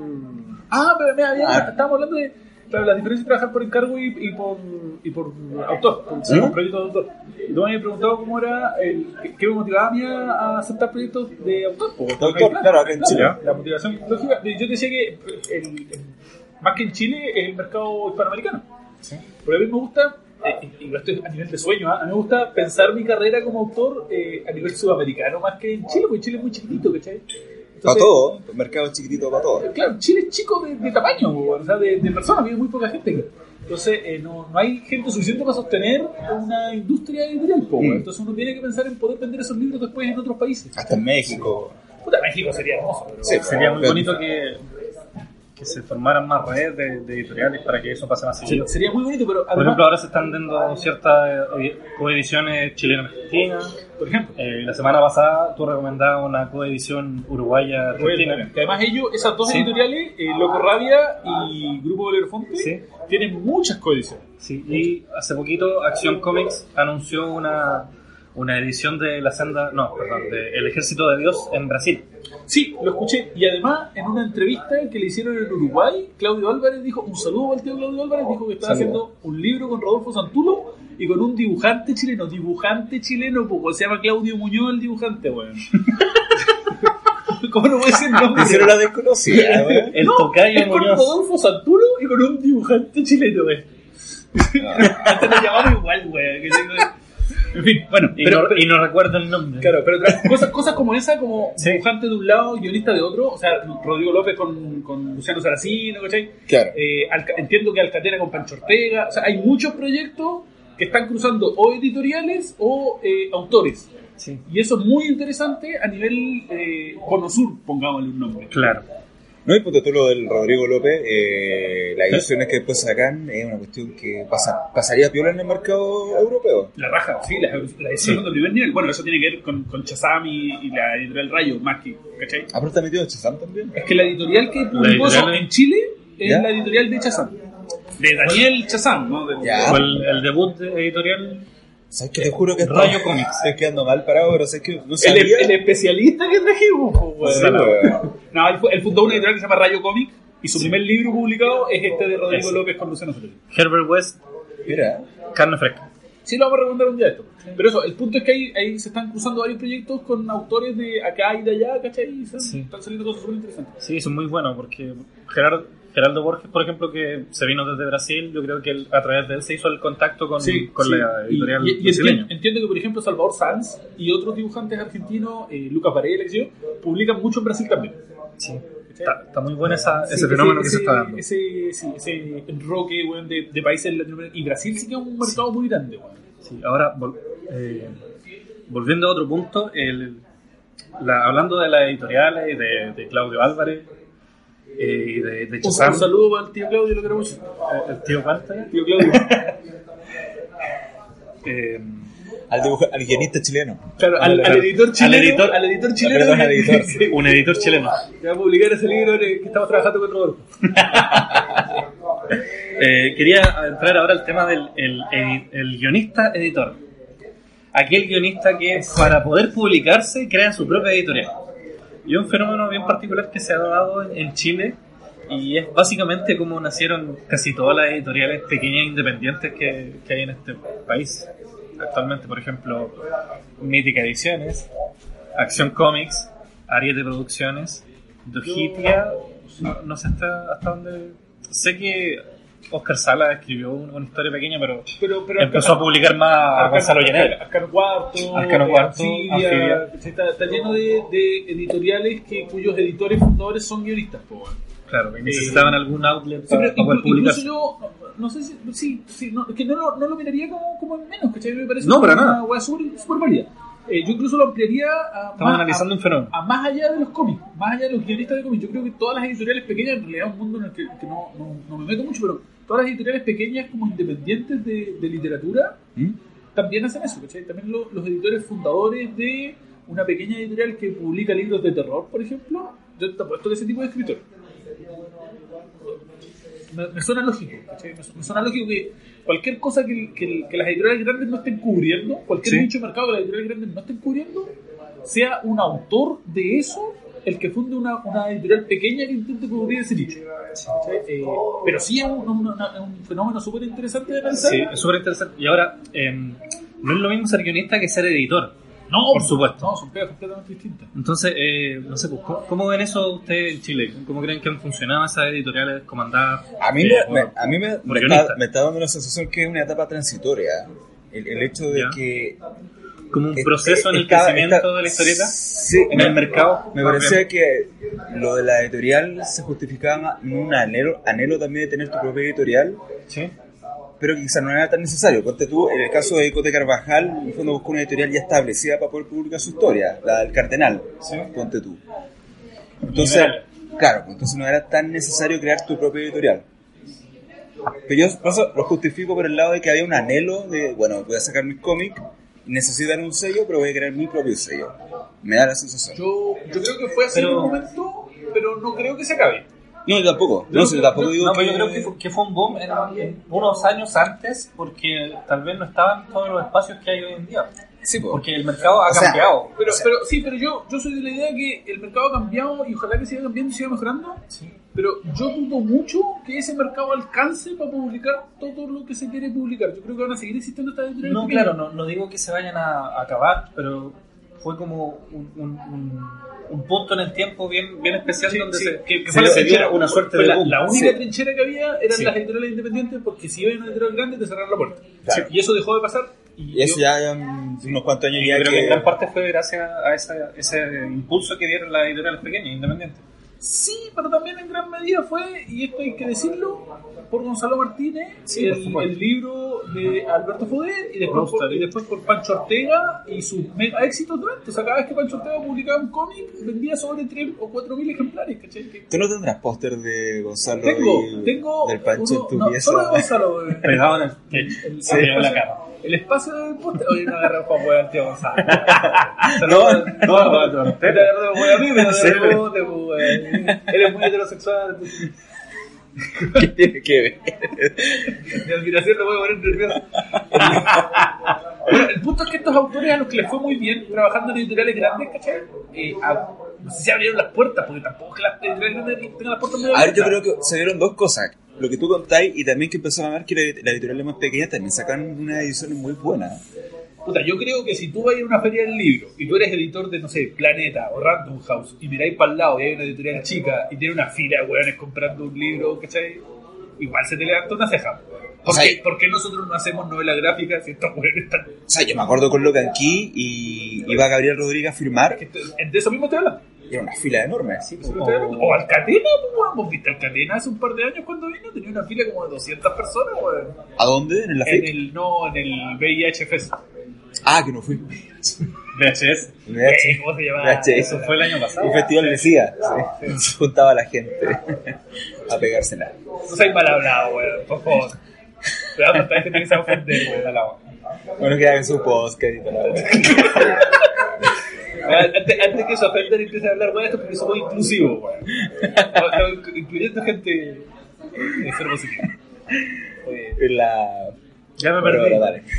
Ah, pero mira, mira, Ah. estábamos hablando de claro, la diferencia de trabajar por encargo y, y por, y por autor, por, ¿Mm? por proyecto de autor. Y tú me habías preguntado cómo era, el, qué- me motivaba a mí a, aceptar proyectos de autor. po, porque autor, claro, en Chile. La motivación lógica. Yo te decía que el, el- más que en Chile es el mercado hispanoamericano. Porque a mí me gusta, eh, y lo estoy a nivel de sueño, ¿ah? a mí me gusta pensar mi carrera como autor eh, a nivel sudamericano más que en Chile, porque Chile es muy chiquitito, ¿cachai? Para todo, el mercado es chiquitito para todo. Claro, Chile es chico de, de tamaño, o sea, de, de personas, vive muy poca gente. Entonces, eh, no, no hay gente suficiente para sostener una industria editorial. Mm. Entonces, uno tiene que pensar en poder vender esos libros después en otros países. Hasta en México. Puta, México sería hermoso, pero. Sí, Sería muy pero- bonito que, que se formaran más redes de, de editoriales para que eso pase más Sí, sería muy bonito, pero Por ejemplo, ahora se están dando ciertas eh, coediciones chileno-argentinas. por ejemplo, Eh, la semana pasada tú recomendabas una coedición uruguaya-argentina. que además ellos, esas dos Sí. editoriales, eh, Loco Rabia y Grupo Belerofonte, Sí. tienen muchas coediciones. Sí, y hace poquito Acción Comics anunció una, una edición de la senda, no, perdón, de El Ejército de Dios en Brasil. Sí, lo escuché. Y además, en una entrevista que le hicieron en Uruguay, Claudio Álvarez dijo, un saludo al tío Claudio Álvarez, dijo que estaba haciendo un libro con Rodolfo Santulo y con un dibujante chileno. Dibujante chileno, pues, se llama Claudio Muñoz el dibujante, weón. ¿Cómo no puede ser nombre? Hicieron la desconocida, weón. El No, tocayo es con Muñoz. Rodolfo Santulo y con un dibujante chileno, weón. Antes lo llamamos igual, weón. En fin, bueno, Y, pero, no, pero- y no recuerdo el nombre. Claro, pero cosas, cosas como esa, como Sí. dibujante de un lado, guionista de otro, o sea, Rodrigo López con, con Luciano Saracino, ¿cachai? Claro. Eh, Alca- entiendo que Alcatena con Pancho Ortega, o sea, hay muchos proyectos que están cruzando o editoriales o eh, autores. Sí. Y eso es muy interesante a nivel eh, Cono Sur, pongámosle un nombre. Claro. No, y punto tú lo del Rodrigo López, eh, las ediciones que después sacan es una cuestión que pasa, pasaría piola en el mercado europeo. La raja, sí, la, la de primer nivel. Bueno, eso tiene que ver con, con Chazam y, y la editorial Rayo, más que, ¿cachai? Ah, pero está metido Chazam también. Es que la editorial que publicó editorial- en Chile es ¿Ya? la editorial de Chazam. De Daniel Chazam, ¿no? De- Ya. El, el debut de editorial. ¿Sabes que Te juro que Rayo estaba- Comics. Estoy quedando mal parado, pero sé que no El, sabía. el especialista que trajimos, weón. Sí, weón. No, él, él fundó una editorial que se llama Rayo Comic y su primer libro publicado es este de Rodrigo Ese. López con Luciano Saracino. Herbert West, Mira, carne fresca. Sí, lo vamos a recomendar un día esto. Pero eso, el punto es que ahí, ahí se están cruzando varios proyectos con autores de acá y de allá, ¿cachai? Y Sí. están saliendo cosas súper interesantes. Sí, son muy buenos porque Gerardo, Geraldo Borges, por ejemplo, que se vino desde Brasil, yo creo que él- a través de él se hizo el contacto con, con la Y- editorial y, y brasileña. entiendo, entiendo que, por ejemplo, Salvador Sanz y otros dibujantes argentinos, eh, Lucas Varela, que yo, publican mucho en Brasil también. Sí. Está, está muy bueno esa- Sí, ese fenómeno que ese, se está dando. Ese, sí, ese enroque weón, de, de países latinoamericanos. Y Brasil sí que es un mercado muy grande. weón. Sí, ahora, vol- eh, volviendo a otro punto, el- la- hablando de las editoriales, de, de Claudio Álvarez eh, y de, de Un, Chazam, un saludo para el tío Claudio, lo queremos mucho. eh, el tío Pantalla, Tío Claudio. eh, Al, guionista chileno. Claro, al, al editor chileno. Al editor- al editor chileno. Perdón, al editor. sí, un editor chileno. que va a publicar ese libro en el que estamos trabajando con Rodolfo. Eh, quería entrar ahora al tema del el, edi- el guionista editor. Aquel guionista que para poder publicarse crea su propia editorial. Y un fenómeno bien particular que se ha dado en, Chile y es básicamente como nacieron casi todas las editoriales pequeñas independientes que, que hay en este país. Actualmente, por ejemplo, Mítica Ediciones, Acción Comics, Ariete Producciones, Dojitia, no, no sé hasta, hasta dónde... Sé que Oscar Sala escribió un- una historia pequeña, pero Pero, pero empezó a publicar más a Arcano- Gonzalo Llanero. Arcano Cuarto, Arcano eh, Cuarto, Anfibia, Anfibia. Está, está lleno de, de editoriales que, cuyos editores fundadores son guionistas. po. Claro, y necesitaban algún outlet Sí, para, poder yo, no, sé si, sí, sí, no, es que no, lo- no lo miraría como, como en menos, ¿cachai? Me parece No, para una hueá súper válida. Eh, yo incluso lo ampliaría a Estamos más, analizando a- un fenómeno. a más allá de los cómics, más allá de los guionistas de cómics. Yo creo que todas las editoriales pequeñas, en realidad es un mundo en el que, que no, no, no me meto mucho, pero todas las editoriales pequeñas como independientes de, de literatura ¿Mm? también hacen eso, ¿cachai? También lo- los editores fundadores de una pequeña editorial que publica libros de terror, por ejemplo, yo te apuesto que ese tipo de escritor. Me, me suena lógico, ¿cachai? Me, su- me suena lógico que cualquier cosa que, que- que las editoriales grandes no estén cubriendo, cualquier Sí. nicho de mercado que las editoriales grandes no estén cubriendo, sea un autor de eso el que funde una, una editorial pequeña que intente cubrir ese nicho. Eh, pero sí es un, un- una- un fenómeno súper interesante de analizar. Sí, es súper interesante. Y ahora, eh, no es lo mismo ser guionista que ser editor. No, Por supuesto. No, son pegas completamente distintas. Entonces, eh, no sé, pues, ¿cómo, ven eso ustedes en Chile? ¿Cómo creen que han funcionado esas editoriales comandadas? A mí, eh, me, por- me- a mí me, me está, me está dando la sensación que es una etapa transitoria. El, el hecho de Ya. que... como un eh, proceso en el está- crecimiento está- de la historieta Sí, en me- el mercado. Me parecía que lo de la editorial se justificaba en un anhelo, anhelo también de tener tu propia editorial, Sí. Pero que quizás no era tan necesario. Ponte tú, en el caso de Cote Carvajal, en el fondo buscó una editorial ya establecida para poder publicar su historia, la del Cardenal, Sí. ponte tú. Entonces, claro, pues, entonces no era tan necesario crear tu propia editorial. Pero yo lo justifico por el lado de que había un anhelo de, bueno, voy a sacar mis cómics, necesitan un sello, pero voy a crear mi propio sello. Me da la sensación. Yo, yo creo que fue así Pero- en un momento, pero no creo que se acabe. No, yo tampoco. No, sí, tampoco digo No, que... pero yo creo que fue, que fue un boom en, en unos años antes porque tal vez no estaban todos los espacios que hay hoy en día. Sí, po. Porque el mercado ha O sea, cambiado. Pero, pero sí, pero yo, yo soy de la idea que el mercado ha cambiado y ojalá que siga cambiando y siga mejorando. Pero yo dudo mucho que ese mercado alcance para publicar todo lo que se quiere publicar. Yo creo que van a seguir existiendo estas editoriales No, pequeñas. claro, no, no digo que se vayan a, a acabar, pero fue como un, un- un- un punto en el tiempo bien, bien especial Sí, sí, se, que, que se fue la se dio una suerte de la, boom. la única Sí. trinchera que había eran las editoriales independientes porque si iba a una editorial grande te cerraron la puerta. Claro. Y eso dejó de pasar. Y, Y eso yo- ya un- unos cuantos años Y ya yo creo que que... en gran parte fue gracias a esa- ese impulso que dieron las editoriales pequeñas, independientes. Sí, pero también en gran medida fue, y esto hay que decirlo, por Gonzalo Martínez, Sí, el, el libro de Alberto Fodet, y después, por, y después por Pancho Ortega y sus mega éxitos venta. O sea, cada vez que Pancho Ortega publicaba un cómic, vendía sobre 3 o 4 mil ejemplares, ¿cachai? ¿Tú no tendrás póster de Gonzalo Tengo, y tengo. del Pancho uno- en tu no, pieza? Solo de Gonzalo, eh. Pegado en el techo, El, se el llevó la espacio- cama. el espacio del póster. Oye, no agarré para poder al tío Gonzalo. No, no, no, no. Te agarré para poder a mí, pero te Él es muy heterosexual. entonces- ¿Qué tiene que ver? Mi admiración lo voy a poner nervioso. Bueno, el punto es que estos autores a los que les fue muy bien trabajando en editoriales grandes, ¿cachai? Eh, a- no sé si abrieron las puertas, porque tampoco es que las editoriales grandes tengan las puertas muy A ver, yo abiertas. creo que se dieron dos cosas. lo que tú contáis y también que empezaron a ver que la- las editoriales más pequeñas también sacan unas ediciones muy buenas. Puta, yo creo que si tú vas a ir a una feria del libro y tú eres editor de, no sé, Planeta o Random House y miráis para el lado y hay una editorial chica y tiene una fila de weones comprando un libro, ¿cachai? Igual se te levanta una ceja. O ¿Por, sea, qué, por qué nosotros no hacemos novela gráfica si estos weones están... O sea, yo me acuerdo con Locan Key y iba Gabriel Rodríguez a firmar que te- De eso mismo estoy hablando. y era una fila enorme. Estoy hablando. O Alcatena, pues, weón. ¿Hemos visto Alcatena hace un par de años cuando vino? Tenía una fila como de 200 personas, weón. ¿A dónde? ¿En la En FIC? el, no, en el VIH Fest. Ah, que no fui. VHS. Eh, ¿Cómo se llama? VHS. Eso fue el año pasado. Un festival de SIDA. Se juntaba la gente a pegársela. No soy mal hablado, weón, por favor. Cuidado, tanta gente que va a ofender, weón. Bueno, que hagan su podcast y todo. Antes, antes que se ofendan y empiecen a hablar, weón, esto porque somos inclusivos, weón. Incluyendo gente eh, enfermosita. En la... Ya me perdí. bueno, dale.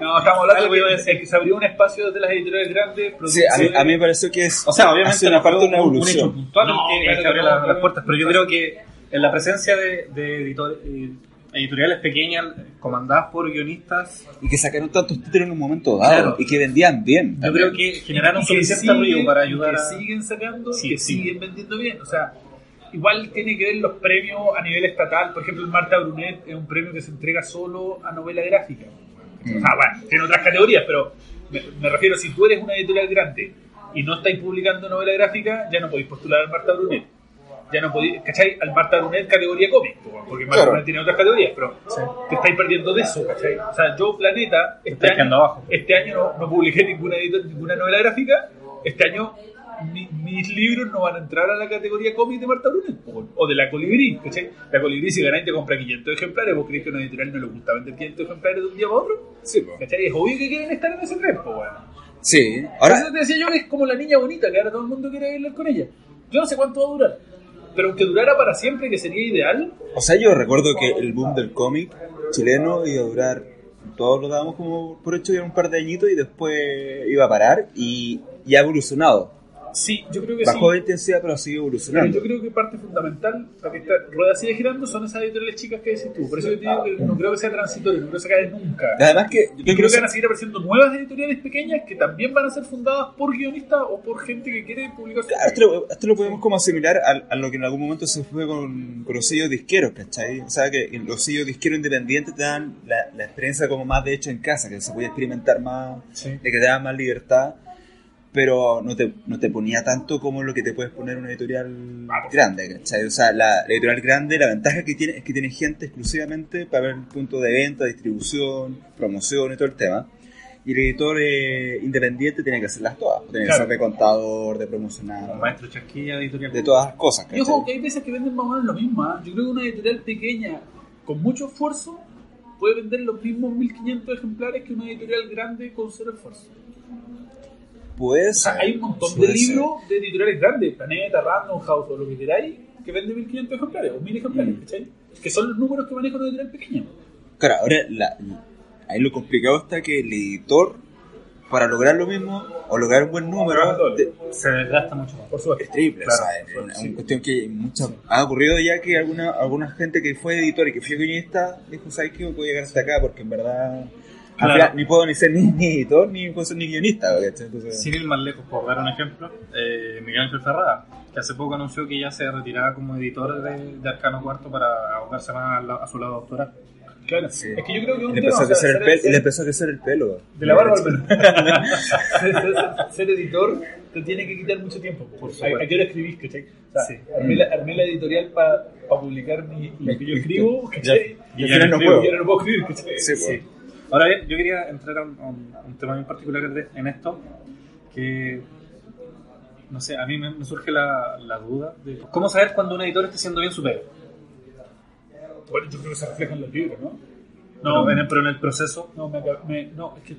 No, estamos hablando que, decir. de que se abrió un espacio de las editoriales grandes. Sí, a mí, a mí me pareció que es... O sea, obviamente una parte de una un- un hecho evolución. puntual No, que, claro abrió las- las puertas, pero yo creo que en la presencia de, de editor- eh, editoriales pequeñas comandadas por guionistas, Y que sacaron tantos títulos en un momento dado. Claro. Y que vendían bien. yo también. creo que generaron suficiente siguen- ruido para ayudar que a... siguen sacando Sí, y que sí. siguen vendiendo bien. O sea, igual tiene que ver los premios a nivel estatal. Por ejemplo, el Marta Brunet es un premio que se entrega solo a novela gráfica. O sea, bueno, tiene otras categorías, pero me, me refiero, si tú eres una editorial grande y no estáis publicando novela gráfica, ya no podéis postular al Marta Brunet. Ya no podéis, ¿cachai? Al Marta Brunet categoría cómic, po, porque Marta Claro. Brunet tiene otras categorías, pero te estáis perdiendo de eso, ¿cachai? O sea, yo, Planeta, este año, abajo. este año no, no publiqué ninguna, ninguna novela gráfica. Este año mi- mis libros no van a entrar a la categoría cómic de Marta Brunet o, o de la Colibrí. ¿cachai? La Colibrí, si ganáis, te compra 500 ejemplares. ¿Vos creéis que a una editorial no le gusta vender 500 ejemplares de un día para otro? Sí, po. ¿cachai? Es obvio que quieren estar en ese tren, po, weón. Sí. Ahora, eso te decía yo que es como la niña bonita, que ahora todo el mundo quiere bailar con ella. Yo no sé cuánto va a durar. Pero aunque durara para siempre, que sería ideal, o sea, yo recuerdo que el boom del cómic chileno iba a durar, todos lo dábamos como por hecho, ya un par de añitos y después iba a parar y, y ha evolucionado. Sí, yo creo que Bajó sí. de intensidad, pero sigue Pero evolucionando. yo creo que parte fundamental para que esta rueda siga girando son esas editoriales chicas que decís tú. Por eso yo te digo que no creo que sea transitorio, no creo que se acabe nunca. Además que yo Yo creo que van a seguir apareciendo nuevas editoriales pequeñas que también van a ser fundadas por guionistas o por gente que quiere publicar Claro, esto, lo, esto lo podemos como asimilar a, a lo que en algún momento se fue con, con los sellos disqueros, ¿cachai? O sea, que los sellos disqueros independientes te dan la, la experiencia como más de hecho en casa, que se puede experimentar más, de que te da más libertad, pero no te, no te ponía tanto como lo que te puedes poner una editorial grande, ¿cachai? O sea, la, la editorial grande, la ventaja que tiene es que tiene gente exclusivamente para ver el punto de venta, distribución, promoción y todo el tema. Y el editor eh, independiente tiene que hacerlas todas. Tiene que ser de contador, de promocionar, Maestro Chasquilla editorial. de todas las cosas. ¿cachai? ojo, que hay veces que venden más o menos lo mismo. ¿ah? Yo creo que una editorial pequeña, con mucho esfuerzo, puede vender los mismos 1500 ejemplares que una editorial grande con cero esfuerzo. Puede O sea, hay un montón de libros de editoriales grandes, Planeta, Random House o lo que queráis, que venden 1500 ejemplares o 1000 ejemplares, Mm. ¿cachai? Que son los números que maneja una editorial pequeña. Claro, ahora la- ahí lo complicado está que el editor, para lograr lo mismo o lograr un buen número, de- Se desgasta mucho más. Por supuesto. es triple. Claro, o sea, es una, sí. una cuestión que mucha- ha ocurrido ya que alguna, alguna gente que fue editor y que fue guionista dijo, ¿sabes qué? Puedo llegar hasta acá porque en verdad. Al Claro. final ni puedo ni ser ni, ni editor ni puedo ser ni guionista. Entonces, Sin ir más lejos, por dar un ejemplo, eh, Miguel Ángel Ferrada, que hace poco anunció que ya se retiraba como editor de, de Arcano Cuarto para abocarse más a, la- a su lado doctoral. Claro. Sí. Es que yo creo que un le tema, empezó, o a sea, crecer el ser- pelo, ser- le empezó a crecer el pelo. De la barba al pelo. ser, editor te tiene que quitar mucho tiempo. Por ¿A, supuesto. a qué hora escribís? ¿cachai? O sea, Sí. armé, la, armé la editorial para publicar mi, lo que yo escribo, ¿cachai? Y al final no puedo. y ahora no puedo escribir, ¿cachai? Sí, pues. Ahora bien, yo quería entrar a un, a un- a un tema bien particular de- en esto, que, no sé, a mí me, me surge la, la duda de cómo saber cuando un editor está haciendo bien su pega. Bueno, yo creo que se refleja en los libros, ¿no? No, en el, pero en el proceso, no, me, me- no, es que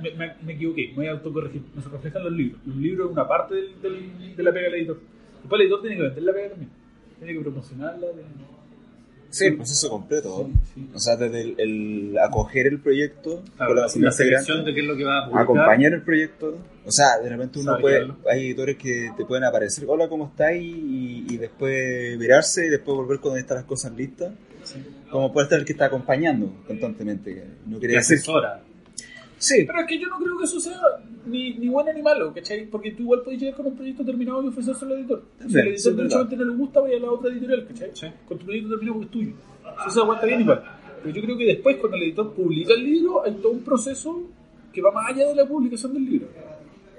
me, me, equivoqué, me voy a autocorregir. No se reflejan los libros. Los libros es una parte del, del- de la pega del editor. Después el editor tiene que vender la pega también. Tiene que promocionarla. tiene- Sí, el proceso completo. O sea, desde el, el acoger el proyecto, con la, la, selección de qué es lo que va a publicar. acompañar el proyecto. O sea, de repente uno puede. Hay editores que te pueden aparecer, hola, ¿cómo estáis? Y, y después virarse y después volver cuando están las cosas listas. Como puede estar el que está acompañando constantemente. No Y quiere decir. asesora. Sí, Pero es que yo no creo que eso sea ni, ni bueno ni malo, ¿cachai? Porque tú igual puedes llegar con un proyecto terminado y ofrecérselo al editor. Si al sí, editor derechamente no le gusta, vaya a la otra editorial, ¿cachai? Con tu proyecto terminado porque es tuyo. Eso aguanta bien igual. Pero yo creo que después, cuando el editor publica el libro, hay todo un proceso que va más allá de la publicación del libro.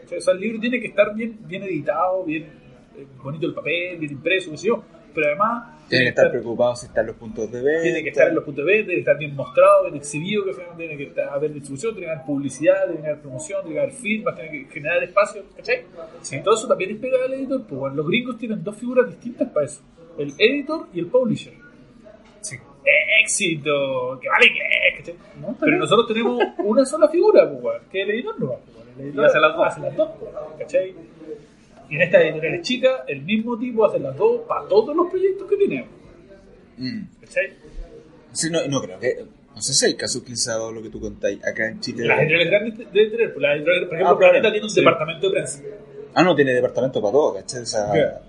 ¿cachai? O sea, el libro tiene que estar bien, bien editado, bien eh, bonito el papel, bien impreso, qué sé yo. Pero además... tienen que estar preocupados si están los puntos de venta. Tiene que estar en los puntos de venta, tiene que estar bien mostrado, bien exhibido, que tiene que estar- haber distribución, tiene que haber publicidad, tiene que haber promoción, tiene que haber firmas, tiene que generar espacio, ¿cachai? Todo eso también es pegado al editor, pues bueno, los gringos tienen dos figuras distintas para eso, el editor y el publisher. Sí. ¡Éxito! ¡Que vale inglés! ¿cachai? Pero nosotros tenemos una sola figura, pues bueno, que es el editor no va, pues, bueno, el editor hace las dos. hace las dos, pues, ¿cachai? Y en estas editoriales chicas, el mismo tipo hace las dos para todos los proyectos que tenemos, Mm. ¿cachai? Sí, no, no creo que. No sé si hay casos que se ha dado lo que tú contáis acá en Chile. Las editoriales grandes deben tener, pues por ejemplo, Ah. Planeta tiene un Sí. departamento de prensa. Ah, no, tiene departamento para todo, ¿cachai? O sea.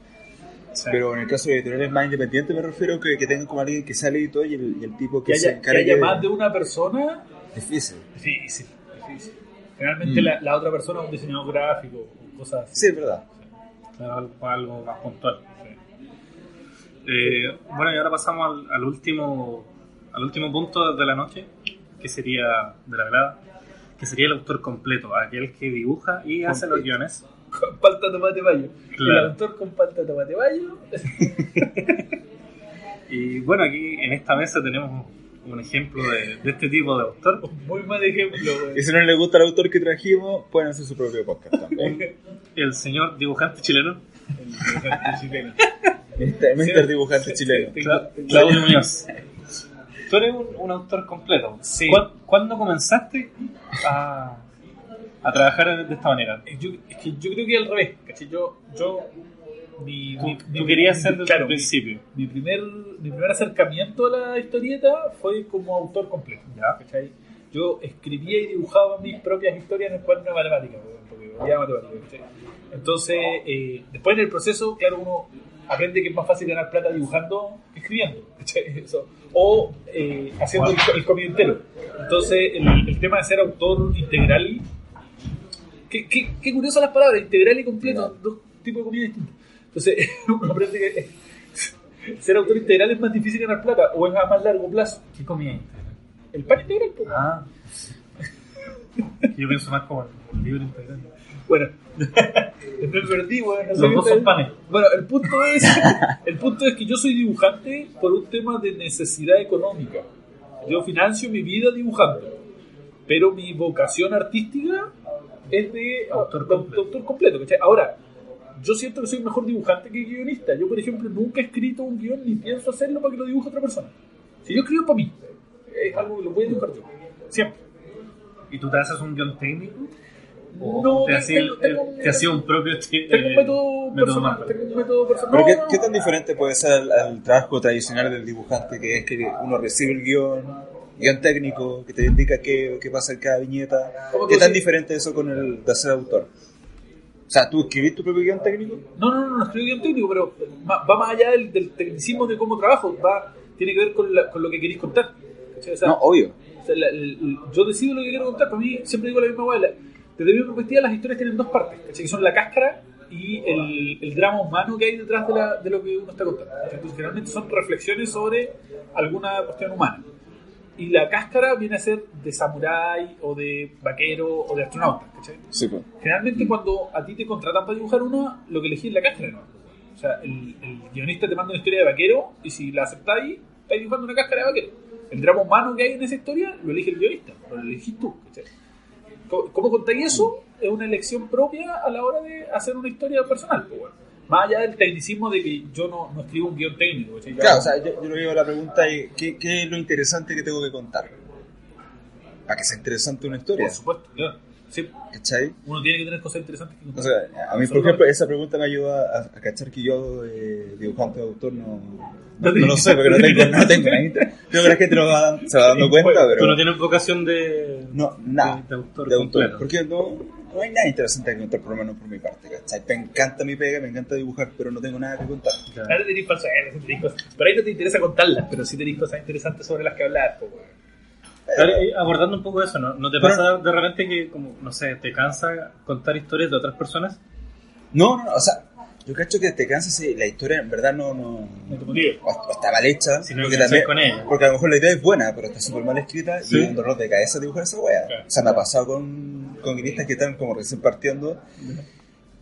Sí. Pero en el caso de editoriales más independientes me refiero que, que tengan como alguien que sea el editor y el, y el tipo que, Que se haya, que encargue haya más de una persona, Difícil. difícil, difícil. Generalmente Mm. la, la otra persona es un diseñador gráfico o cosas así. Sí, es verdad. Algo, algo más puntual. Eh, bueno, y ahora pasamos al, al último al último punto de la noche, que sería de la velada, que sería el autor completo, aquel que dibuja y hace los guiones. Con palta, tomate. Claro. El autor con palta, tomate, mayo. Y bueno, aquí en esta mesa tenemos un ejemplo de, de este tipo de autor. Muy mal ejemplo, güey. Y si no les gusta el autor que trajimos, pueden hacer su propio podcast también. El señor dibujante chileno, El chileno. Mister, Mister dibujante Sí, chileno. Claudio Muñoz. Tú eres un, un autor completo. Sí. ¿Cuán- ¿Cuándo comenzaste a, a trabajar de esta manera? Yo, es que yo creo que al revés, ¿cachai? Yo, yo mi, Tú, mi- mi- querías mi- ser desde claro, el principio. mi primer, mi primer acercamiento a la historieta fue como autor completo. Ya. ¿cachai? Yo escribía y dibujaba mis propias historias en el cuaderno de matemáticas, porque odiaba matemáticas. ¿cachai? Entonces, eh, después en el proceso, claro, uno aprende que es más fácil ganar plata dibujando que escribiendo. ¿cachai? Eso. O eh, haciendo el, el cómic entero. Entonces, el, el tema de ser autor integral. Qué, qué, qué curiosas las palabras, integral y completo, dos tipos de comida distintos. Entonces, uno aprende que ser autor integral es más difícil ganar plata o es a más largo plazo. ¿Qué comía? El pan integral, pues. Ah. Yo pienso más como el libro integral. Bueno, me perdí, weón. no sé Los dos son panes. Bueno, el punto es, el punto es que yo soy dibujante por un tema de necesidad económica. Yo financio mi vida dibujando, pero mi vocación artística es de Autor completo. de autor completo. ¿cachai? Ahora, yo siento que soy mejor dibujante que guionista. Yo, por ejemplo, nunca he escrito un guion ni pienso hacerlo para que lo dibuje otra persona. Si yo escribo para mí, es algo que lo voy a dibujar yo. Siempre. ¿Y tú te haces un guion técnico? ¿O No, te hacía un propio Tengo un eh, método personal. Tengo un método personal. Pero No, ¿qué, no, qué no. tan diferente puede ser al, al trabajo tradicional del dibujante, que es que uno recibe el guion, guion técnico, que te indica qué, qué pasa en cada viñeta? ¿Cómo ¿Qué tan decís? diferente es eso con el de ser autor? O sea, ¿tú escribís tu propio guion técnico? No, no, no, no escribo guion técnico, pero va más allá del, del tecnicismo de cómo trabajo, va, tiene que ver con, la- con lo que queréis contar. ¿cachai? O sea, No, obvio. o sea, la- yo decido lo que quiero contar, para mí siempre digo la misma hueá. Desde mi perspectiva, las historias tienen dos partes, ¿cachai? que son la cáscara y el, el drama humano que hay detrás de, la- de lo que uno está contando. Entonces, generalmente son reflexiones sobre alguna cuestión humana. Y la cáscara viene a ser de samurái o de vaquero o de astronauta. ¿cachai? Sí, pues. Generalmente cuando a ti te contratan para dibujar una, lo que elegís es la cáscara, ¿no? O sea, el, el guionista te manda una historia de vaquero y si la aceptáis, estáis dibujando una cáscara de vaquero. El drama humano que hay en esa historia lo elige el guionista, lo elegís tú. ¿cachai? ¿Cómo, cómo contáis eso? Es una elección propia a la hora de hacer una historia personal. pues, bueno. Más allá del tecnicismo de que yo no, no escribo un guion técnico. Yo Claro, o sea, yo, yo lo llevo a la pregunta y ¿qué, ¿qué es lo interesante que tengo que contar? Para que sea interesante una historia. Por supuesto, claro. Sí, ¿cachai? uno tiene que tener cosas interesantes que O contar. sea, a mí, por ejemplo, esa pregunta me ayuda a, a cachar que yo, eh, dibujante de autor, no, no, no lo sé, porque no tengo, no tengo nada. Creo que la gente lo va, se va dando cuenta, Tú pero no tienes vocación de, no, nada. de, de autor de autor, completo. porque no, no hay nada interesante que contar, por lo menos por mi parte, ¿cachai? Me encanta mi pega, me encanta dibujar, pero no tengo nada que contar. Claro. Ahora tenéis tenéis cosas. Por ahí no te interesa contarlas, pero sí tenéis cosas interesantes sobre las que hablar. Claro, y abordando un poco eso, ¿no? ¿No te Pero- pasa de repente que, como, no sé, te cansa contar historias de otras personas? No, no, no, o sea, yo cacho que te cansas si la historia en verdad no, no, o, está mal hecha, Si no porque, enganchas con ella. porque a lo mejor la idea es buena, pero está súper mal escrita Sí. y es un dolor de cabeza dibujar esa wea. Claro. O sea, me ha pasado con, con guionistas que están como recién partiendo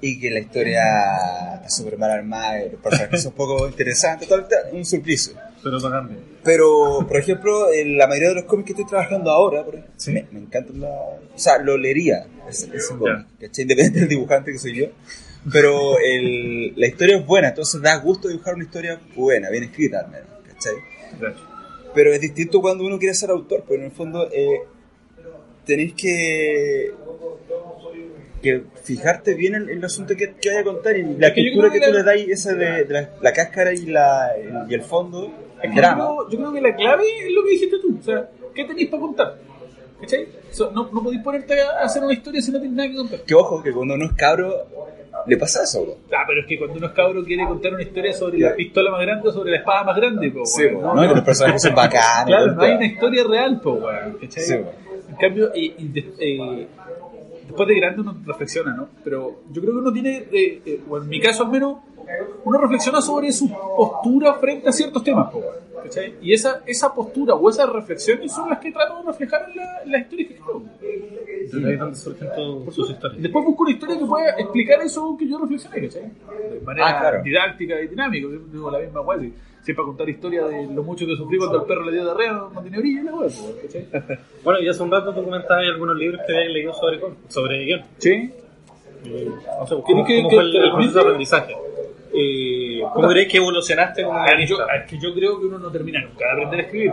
y que la historia está súper mal armada, y los personajes son poco interesantes, todo está un suplicio. Pero pagarme. Pero, por ejemplo, en la mayoría de los cómics que estoy trabajando ahora, por ejemplo, Sí. me, me encantan la... O sea, lo leería, ese, ese cómic, ¿cachai? Independiente del dibujante que soy yo. Pero el, la historia es buena, entonces da gusto dibujar una historia buena, bien escrita al menos, ¿cachai? Pero es distinto cuando uno quiere ser autor, pero en el fondo eh, tenéis que, que fijarte bien en, en el asunto que, que vaya a contar y la Es que que, tú la- le dais, esa de, de la, la cáscara y, la, el, y el fondo, Es el que yo, drama. creo, yo creo que la clave es lo que dijiste tú. O sea, ¿qué tenéis para contar? ¿Cachai? O sea, no, no podéis ponerte a hacer una historia si no tenéis nada que contar. Que ojo, que cuando uno es cabro, le pasa eso. bro. Ah, pero es que cuando uno es cabro quiere contar una historia sobre la pistola más grande o sobre la espada más grande, po, Sí, weón. bro, ¿no? Que los personajes son bacanes. Claro, no hay una historia real, po, weón. ¿cachai? Sí, weón. En cambio, de- eh, después de grande uno reflexiona, ¿no? Pero yo creo que uno tiene, eh, eh, o en mi caso al menos, uno reflexiona sobre su postura frente a ciertos temas, ¿cachai? Y esa, esa postura o esas reflexiones son las que trato de reflejar en la, en la historia que escribo. De ahí es donde surgen todas sus Y historias. después busco una historia que pueda explicar eso que yo reflexioné, ¿cachai? De manera Ah, claro. didáctica y dinámica. Yo digo la misma weá. Si, si es para contar historia de lo mucho que sufrí cuando el perro le dio diarrea, no, no tiene orilla la ¿cachai? Bueno, y hace un rato tú comentabas algunos libros que habías leído sobre, sobre guion. Sí. O sea, ¿Quieres ¿cómo, que- cómo que fue el, proceso de aprendizaje? Eh, ¿Cómo crees que evolucionaste como yo, ver, que yo creo que uno no termina nunca de aprender a escribir,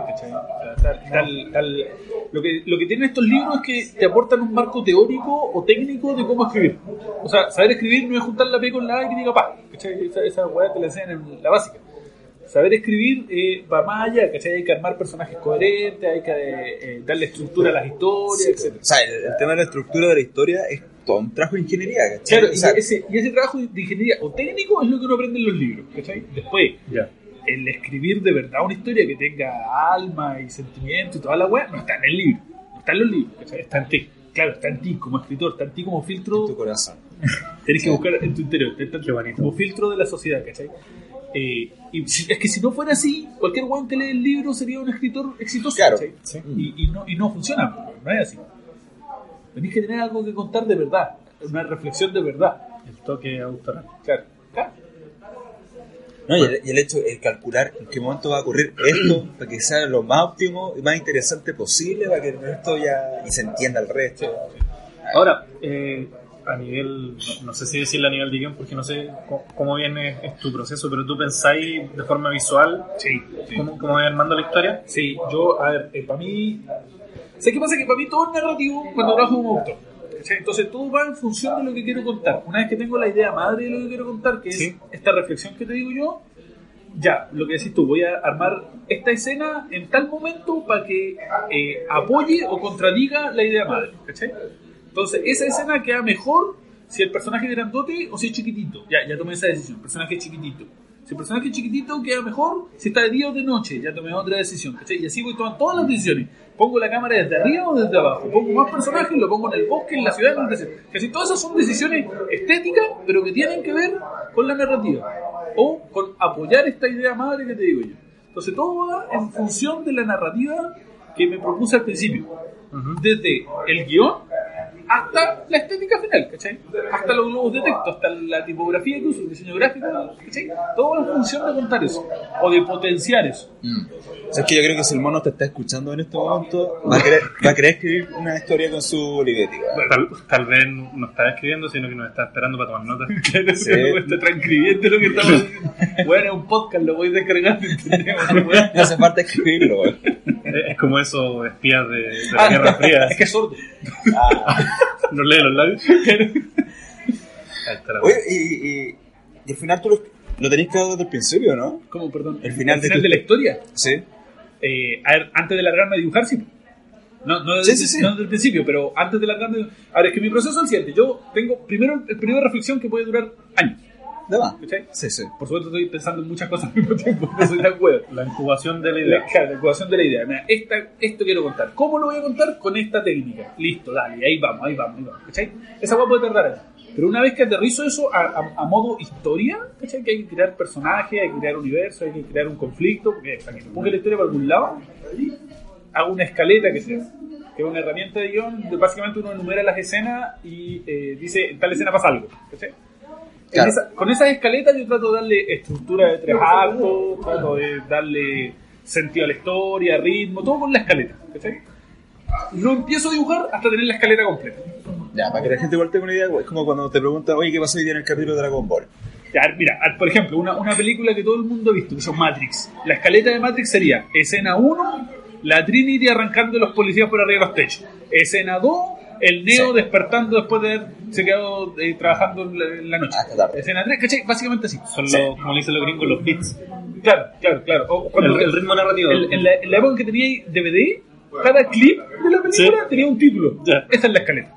tal- tal- tal- lo, que, lo que tienen estos libros es que te aportan un marco teórico o técnico de cómo escribir. O sea, saber escribir no es juntar la P con la A y que diga pa, ¿cachai? Esa, esa weá te la enseñan en la básica. Saber escribir eh, va más allá, ¿cachai? Hay que armar personajes coherentes, hay que eh, darle estructura a las historias, etc. O sea, el, el tema de la estructura de la historia es todo un trabajo de ingeniería, ¿cachai? Claro, O y sea, ese, y ese trabajo de ingeniería o técnico es lo que uno aprende en los libros, ¿cachai? Después, Ya. el escribir de verdad una historia que tenga alma y sentimiento y toda la weá, no está en el libro, no está en los libros, ¿cachai? Está en ti. Claro, está en ti como escritor, está en ti como filtro, tu corazón. tenés que buscar en tu interior, está en ti como filtro de la sociedad, ¿cachai? Eh, y es que si no fuera así, cualquier weón que lee el libro sería un escritor exitoso, Claro, ¿cachai? sí. Y, y no, y no funciona, no es así. Tenés que tener algo que contar de verdad, una reflexión de verdad. El toque autoral. Claro. Claro. No, y, el, y el hecho de calcular en qué momento va a ocurrir esto para que sea lo más óptimo y más interesante posible para que el resto ya y se entienda el resto. Ahora, eh, a nivel, no, no sé si decirle a nivel de guion, porque no sé cómo, cómo viene es tu proceso, pero tú pensáis de forma visual Sí, sí. cómo, cómo va armando la historia. Sí, yo, a ver, eh, para mí. ¿Sabes qué pasa? Que para mí todo es narrativo cuando trabajo como autor. ¿cachai? Entonces todo va en función de lo que quiero contar. Una vez que tengo la idea madre de lo que quiero contar, que es Sí. esta reflexión que te digo yo, ya, lo que decís tú, voy a armar esta escena en tal momento para que eh, apoye o contradiga la idea madre. ¿cachai? Entonces, esa escena queda mejor si el personaje es grandote o si es chiquitito. Ya, ya tomé esa decisión, el personaje es chiquitito. Si el personaje es chiquitito, queda mejor si está de día o de noche. Ya tomé otra decisión. ¿cachai? Y así voy tomando todas las decisiones. Pongo la cámara desde arriba o desde abajo. Pongo más personajes, lo pongo en el bosque, en la ciudad, en el desierto. Casi todas esas son decisiones estéticas, pero que tienen que ver con la narrativa. O con apoyar esta idea madre que te digo yo. Entonces todo va en función de la narrativa que me propuse al principio. Desde el guion hasta la estética final, ¿cachai? Hasta los globos de texto, hasta la tipografía que uso, el diseño gráfico, ¿cachai? Todo en función de contar eso, o de potenciar eso. Mm. O sea, es que yo creo que si el mono te está escuchando en este momento, va a querer, va a querer escribir una historia con su Olivetti. Tal, tal vez no está escribiendo, sino que nos está esperando para tomar notas. Claro, Sí. está transcribiendo lo que estamos diciendo. Bueno, es un podcast, lo voy descargando. No hace falta escribirlo, güey. Es como esos espías de, de Ah, la Guerra Fría. Es que es sordo. ¿No lee los labios? Oye, y, y, y al final tú lo, lo tenéis claro desde el principio, ¿no? ¿Cómo, perdón? El final ¿El de final tu- de la historia. Sí. Eh, a ver, antes de largarme a dibujar, sí. No, no, Sí, desde, sí, sí. no desde el principio, pero antes de largarme. A ver, es que mi proceso es el siguiente. Yo tengo primero el periodo de reflexión que puede durar años. ¿De más? ¿cachai? Sí, sí. Por supuesto, estoy pensando en muchas cosas al mismo tiempo. No soy tan huevo. La incubación de la La, idea. claro, la incubación de la idea. Mira, esta, esto quiero contar. ¿Cómo lo voy a contar? Con esta técnica. Listo, dale, ahí vamos, ahí vamos, ahí vamos. ¿Cachai? Esa hueá puede tardar años. Pero una vez que aterrizo eso a, a- a modo historia, ¿cachai? Que hay que crear personajes, hay que crear universo, hay que crear un conflicto, porque para que empuje la historia para algún lado, hago una escaleta que sea. Que es una herramienta de guion, básicamente uno enumera las escenas y eh, dice, en tal escena pasa algo. ¿cachai? Claro. esa- con esas escaletas yo trato de darle estructura de tres actos, trato de darle sentido a la historia, ritmo, todo con la escaleta. ¿cachai? No empiezo a dibujar hasta tener la escaleta completa. Ya, para que la gente igual tenga una idea, es como cuando te preguntan, oye, ¿qué pasó hoy día en el capítulo de Dragon Ball? Ya, mira, por ejemplo, una, una película que todo el mundo ha visto, que es Matrix. La escaleta de Matrix sería escena 1, la Trinity arrancando a los policías por arriba de los techos. Escena 2, el Neo Sí. despertando después de haberse quedado eh, trabajando en la, en la noche. Hasta tarde. Escena 3, ¿cachai? Básicamente así. Son Sí. los, como le dicen los gringos, los beats. Claro, claro, claro. O cuando- El, el ritmo narrativo. en, en la, en la época en que tenía DVD, cada clip de la película Sí. tenía un título. Ya. Esa es la escaleta.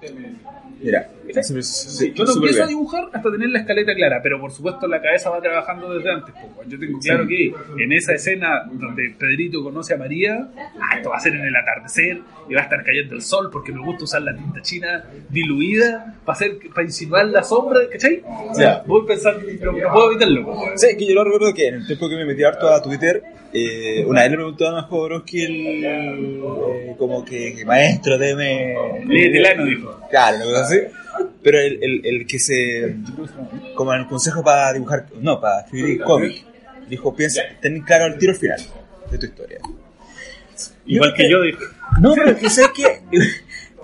Mira. Sí, sí, Yo no empiezo a dibujar hasta tener la escaleta clara, pero por supuesto la cabeza va trabajando desde antes. po. Yo tengo claro que en esa escena donde Pedrito conoce a María, ah, esto va a ser en el atardecer y va a estar cayendo el sol porque me gusta usar la tinta china diluida para hacer para insinuar la sombra, ¿cachai? Ya. Voy pensando, pero no puedo evitarlo. Sí, que yo lo recuerdo que en el tiempo que me metí harto a Twitter, eh, una vez le preguntó a Ana Jodorowsky el, eh, como que, que maestro, deme... Léete el ano, dijo. Claro, una cosa así. Pero el, el, el que se... Como en el consejo para dibujar... No, para escribir cómic. Dijo, piensa, ten claro el tiro al final de tu historia. Igual que yo dije. No, pero que sabes que.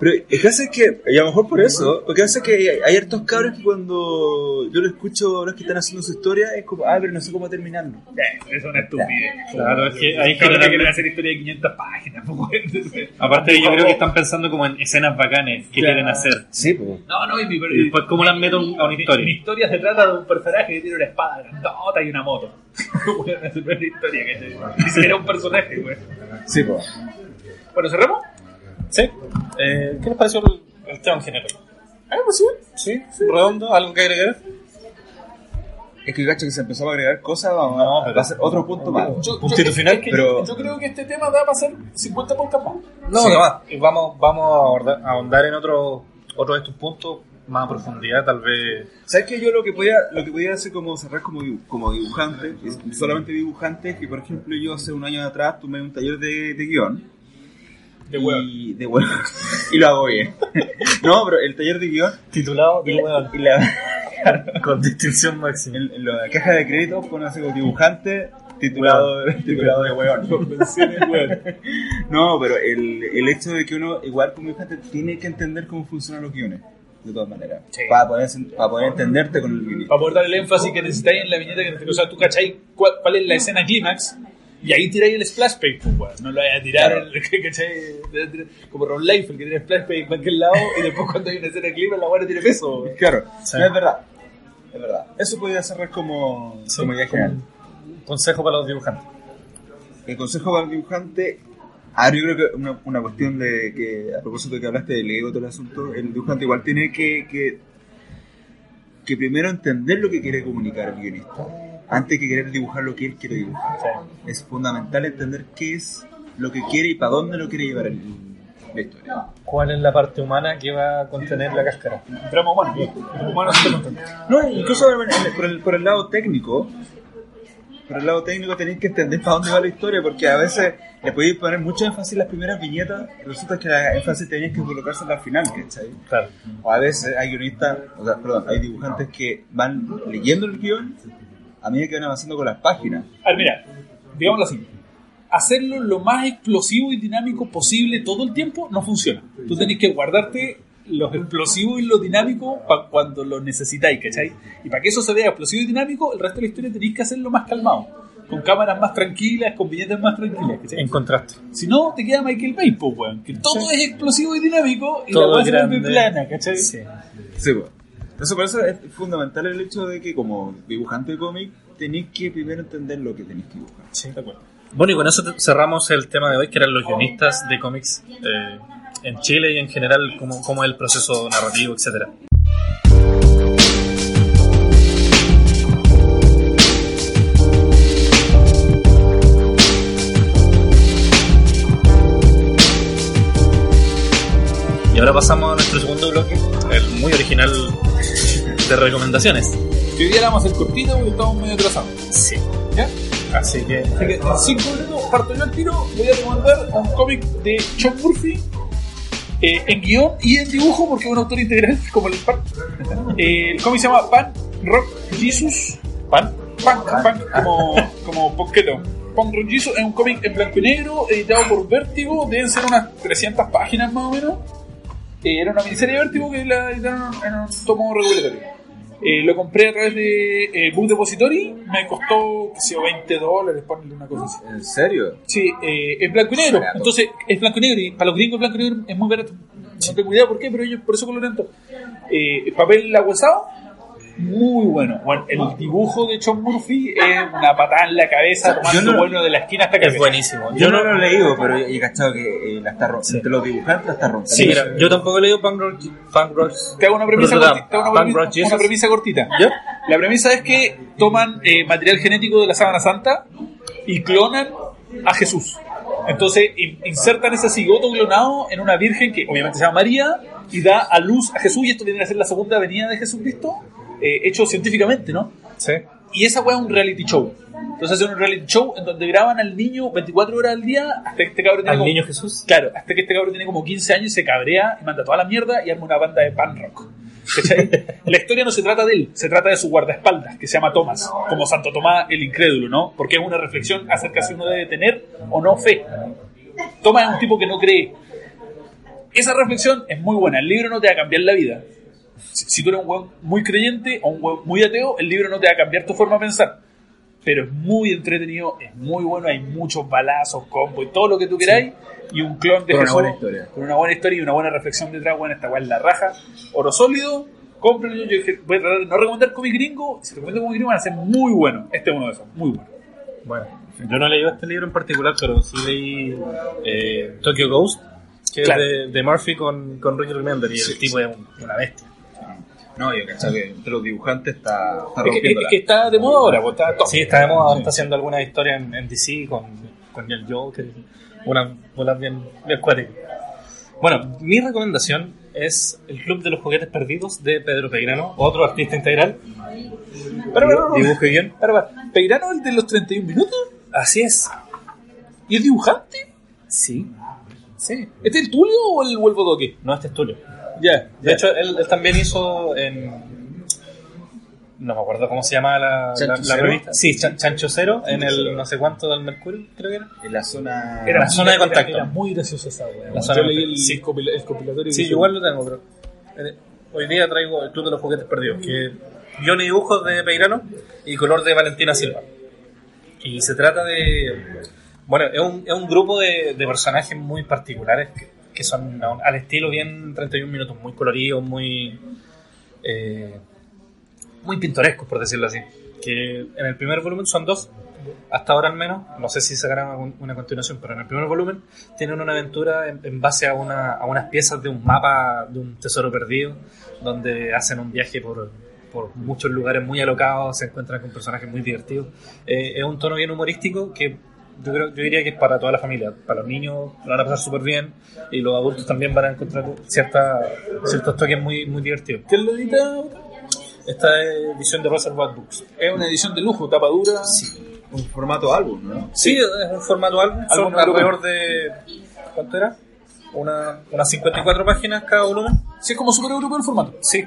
Pero es que hace que, y a lo mejor por eso, porque hace que hay, hartos cabros que cuando yo lo escucho ahora que están haciendo su historia, es como, ah, pero no sé cómo terminarlo. Eh, Es una estupidez. Claro, es que hay Claro, que quieren hacer historia de 500 páginas. Aparte, yo creo que están pensando como en escenas bacanes que quieren hacer. Sí, pues. No, no, y mi, después, ¿cómo las meto a una Mi, mi historia? historia se trata de un personaje que tiene una espada grandota y una moto. Es una historia que siquiera un personaje, güey. Sí, pues. Bueno, ¿cerramos? Sí. Eh, ¿Qué les pareció el, el tema en general? Ah, pues sí. Sí, redondo, algo que agregar. Es que gacho que se empezó a agregar cosas, vamos a- No, pero- va a ser otro punto más. Yo, Puntito yo- final, es que pero- yo, yo creo que este tema da para hacer 50 podcasts más. No, Sí. además, y vamos, vamos a ahondar, a ahondar en otro, otro de estos puntos más a profundidad, tal vez. ¿Sabes que yo lo que podía, lo que podía hacer como cerrar como, dibu- como dibujante, y solamente dibujante, que por ejemplo yo hace un año atrás tomé un taller de, de guion. De y, de y lo hago bien. no, pero el taller de guion Titulado y la, y la- con distinción máxima. en, en la caja de crédito así como dibujante titulado, titulado de hueón. no, pero el, el hecho de que uno, igual como dibujante, tiene que entender cómo funcionan los guiones. De todas maneras. Sí. Para, poder, para poder entenderte con el guionista. Para poder dar el énfasis que necesitáis en la viñeta que O sea, tú cacháis cuál, cuál es la escena clímax y ahí tiráis el splash page, pues, weón. No lo vayas a tirar Claro. el. Como Ron Life, el que tiene splash page en cualquier lado y después cuando hay una escena clímax la weá no tiene peso. weón. Claro, Sí. no es verdad. Es verdad. Eso podría cerrar como, Sí, como idea general. Un consejo para los dibujantes. El consejo para el dibujante. Ahora yo creo que una, una cuestión de que, a propósito de que hablaste del ego, todo el asunto, el dibujante igual tiene que, que, que primero entender lo que quiere comunicar el guionista, antes que querer dibujar lo que él quiere dibujar. Es fundamental entender qué es lo que quiere y para dónde lo quiere llevar el, la historia. ¿Cuál es la parte humana que va a contener la cáscara? Drama humano, el humano. No, incluso por el, por el lado técnico, por el lado técnico tenéis que entender para dónde va la historia, porque a veces le podéis poner mucho énfasis en las primeras viñetas, y resulta que la énfasis tenéis que colocarse al final, ¿cachai? Claro. O a veces hay guionistas, o sea, perdón, hay dibujantes que van leyendo el guion a medida que van avanzando con las páginas. A ver, mira, digámoslo así. Hacerlo lo más explosivo y dinámico posible todo el tiempo no funciona. Tú tenés que guardarte los explosivos y lo dinámico para cuando lo necesitáis, ¿cachai? Y para que eso se vea explosivo y dinámico, el resto de la historia tenéis que hacerlo más calmado. con cámaras más tranquilas, con viñetas más tranquilas. ¿cachai? En contraste. Si no, te queda Michael Bay, pues, weón. Que todo Sí. es explosivo y dinámico y Todo la weá se grande. vuelve plana, ¿cachai? Sí. Sí, pues. Entonces, por eso es fundamental el hecho de que, como dibujante de cómic, tenéis que primero entender lo que tenéis que dibujar. Sí, de acuerdo. Bueno, y con eso cerramos el tema de hoy, que eran los guionistas de cómics eh, en Chile y en general, cómo, cómo es el proceso narrativo, etcétera. Y ahora pasamos a nuestro segundo bloque, el muy original de recomendaciones. Que hoy día a hacer cortita porque estamos medio atrasados. Sí. ¿Ya? Así que Así que en 5 minutos parto yo al tiro. Voy a recomendar un cómic de Sean Murphy eh, en guion y en dibujo porque es un autor integral como el Pan. Eh, el cómic se llama Pan Rock Jesus. pan. Punk, punk, como, como Ponqueto. Punk Rock Jesus es un cómic en blanco y negro editado por Vértigo. Deben ser unas 300 páginas más o menos. Eh, era una miniserie de Vértigo que la editaron en un tomo regulatorio. Eh, lo compré a través de eh, Book Depository. Me costó, qué sé yo, 20 dólares, ponle una cosa así. ¿En serio? Sí, eh, es blanco y negro. Entonces, es blanco y negro. Y para los gringos, blanco y negro es muy barato. No tengo idea por qué, pero ellos por eso coloran todo. Eh, papel agüezado, muy bueno. Bueno, el dibujo de John Murphy es una patada en la cabeza, tomando yo no- bueno de la esquina hasta que Es buenísimo. Yo no lo he leído, pero he cachado que eh, la está Sí. entre los dibujantes la está rompiendo. Sí, mira, yo tampoco he leído Punk Rock. Te hago una premisa, Rotterdam. corti- te hago una premisa- una premisa cortita. ¿Ya? La premisa es que toman eh, material genético de la sábana santa y clonan a Jesús. Entonces in- insertan ese cigoto clonado en una virgen que obviamente se llama María y da a luz a Jesús y esto viene a ser la segunda venida de Jesucristo, eh, hecho científicamente, ¿no? Sí. Y esa weá es un reality show. Entonces hacen un reality show en donde graban al niño 24 horas al día hasta que este cabrón tiene Al como- niño Jesús. Claro, hasta que este cabrón tiene como 15 años y se cabrea y manda toda la mierda y arma una banda de pan rock. ¿Cachai? la historia no se trata de él, se trata de su guardaespaldas, que se llama Tomás, como Santo Tomás el incrédulo, ¿no? Porque es una reflexión acerca si uno debe tener o no fe. Tomás es un tipo que no cree. Esa reflexión es muy buena, el libro no te va a cambiar la vida. Si, si tú eres un weón muy creyente o un weón muy ateo, el libro no te va a cambiar tu forma de pensar. Pero es muy entretenido, es muy bueno, hay muchos balazos, combos y todo lo que tú queráis. Y un clon de Con una Jesús buena historia. Con una buena historia y una buena reflexión detrás, bueno, esta es la raja. Oro sólido, cómprenlo. Yo dije, voy a tratar de no recomendar cómic gringo. Si recomiendo cómic gringo van a ser muy buenos. Este es uno de esos, muy bueno. Bueno, yo no leído este libro en particular, pero sí leí eh, Tokyo Ghost, que Claro. es de, de Murphy con, con Ricky Remender, y el tipo es un- una bestia. No, yo cachado que entre los dibujantes está, está Es que, rompiendo es que está de moda ahora, pues está. Sí, está de moda, ahora está haciendo algunas historias en, en DC con, con el Joker, unas unas bien, bien cuáticas. Bueno, mi recomendación es el Club de los Juguetes Perdidos de Pedro Peirano, otro artista integral. Pero, pero, y guion. pero, ¿Peirano el de los 31 minutos? Así es. ¿Y es dibujante? Sí. Sí. ¿Este es el Tulio o el Vuelvo Doque? No, este es Tulio. Ya, De hecho, él, él también hizo en. No me acuerdo cómo se llama la, revista. Sí, Chan- Chancho Cero, en el no sé cuánto del Mercurio, creo que era. En la zona. Era La zona de contacto. Era, muy graciosa esa zona Yo de leí el, sí. compila- el compilatorio. Sí, igual lo tengo, pero. eh, Hoy día traigo el Club de los Juguetes Perdidos, que guion y dibujos de Peirano y color de Valentina Silva. Y se trata de. Bueno, es un, es un grupo de, de personajes muy particulares que, que son al estilo bien 31 minutos, muy coloridos, muy. eh, muy pintorescos, por decirlo así. Que en el primer volumen son dos, hasta ahora al menos, no sé si sacarán una continuación, pero en el primer volumen tienen una aventura en, en base a, una, a unas piezas de un mapa de un tesoro perdido, donde hacen un viaje por, por muchos lugares muy alocados, se encuentran con personajes muy divertidos. Eh, es un tono bien humorístico que yo, creo, yo diría que es para toda la familia. Para los niños lo van a pasar súper bien y los adultos también van a encontrar cierta, ciertos toques muy, muy divertidos. ¿Quién lo edita? Esta es edición de Reservoir Books. Es una edición de lujo, tapa dura. Un formato álbum, ¿no? Sí, es un formato álbum. Son alrededor de. ¿Cuánto era? Una, unas 54 páginas cada volumen. Sí, es como súper europeo el formato. Sí,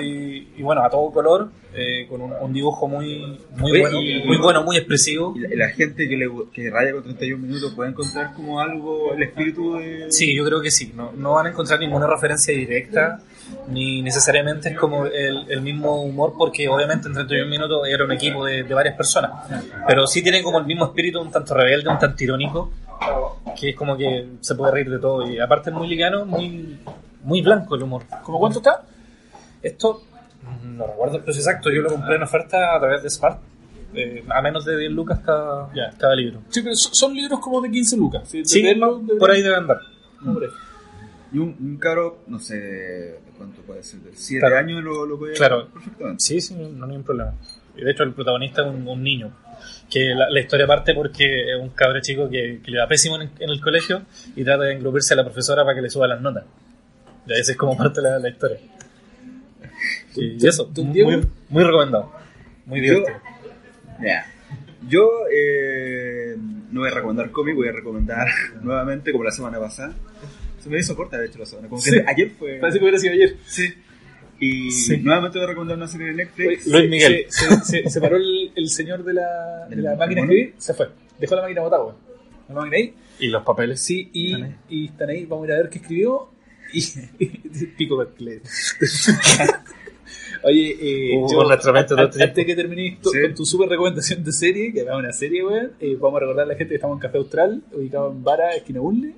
y, y bueno, a todo color, eh, con un, un dibujo muy, muy Oye, bueno, y- muy bueno, muy expresivo. Y la, la gente que, le, que raya con 31 minutos puede encontrar como algo el espíritu de. Sí, yo creo que sí. No, no van a encontrar ninguna referencia directa, ni necesariamente es como el, el mismo humor, porque obviamente en 31 minutos era un equipo de, de varias personas. Pero sí tiene como el mismo espíritu, un tanto rebelde, un tanto irónico, que es como que se puede reír de todo. Y aparte es muy liviano, muy, muy blanco el humor. ¿Cómo cuánto está? Esto, mm, no recuerdo el precio exacto, yo lo compré en oferta a través de Smart. eh, a menos de 10 lucas cada, Ya. cada libro. Sí, pero son son libros como de 15 lucas. Sí, de Sí, verlo, de por ahí debe andar. Ahí. Y un, un cabro, no sé de cuánto puede ser, de 7 Claro. años lo, lo puede Claro. perfectamente. Sí, sí, no hay ningún problema. Y de hecho el protagonista es un, un niño. Que la, la historia parte porque es un cabro chico que, que le va pésimo en, en el colegio y trata de engrupirse a la profesora para que le suba las notas. Y esa es como parte de la, la historia. Y eso, ¿Tú, muy, muy recomendado. Muy Yo- divertido. Yo eh, no voy a recomendar cómic, voy a recomendar nuevamente, como la semana pasada. Se me hizo corta, de hecho, la semana. Como que Sí. ayer fue. Parece que hubiera sido ayer. Sí. Y Sí. nuevamente voy a recomendar una serie de Netflix. Luis Miguel. Se, se, se- se paró el, el señor de la, de la ¿El máquina de escribir, se fue. Dejó la máquina botada, weón. La máquina ahí. Y los papeles. Sí, y, Están ahí. y están ahí. Vamos a ir a ver qué escribió. Y, pico Berkeley. Oye, eh, Hubo yo, un retroevento todo an- tiempo. antes que termines tu- Sí. con tu super recomendación de serie, que es una serie, weón, eh, vamos a recordar a la gente que estamos en Café Austral, ubicado en Vara, esquina Bulne.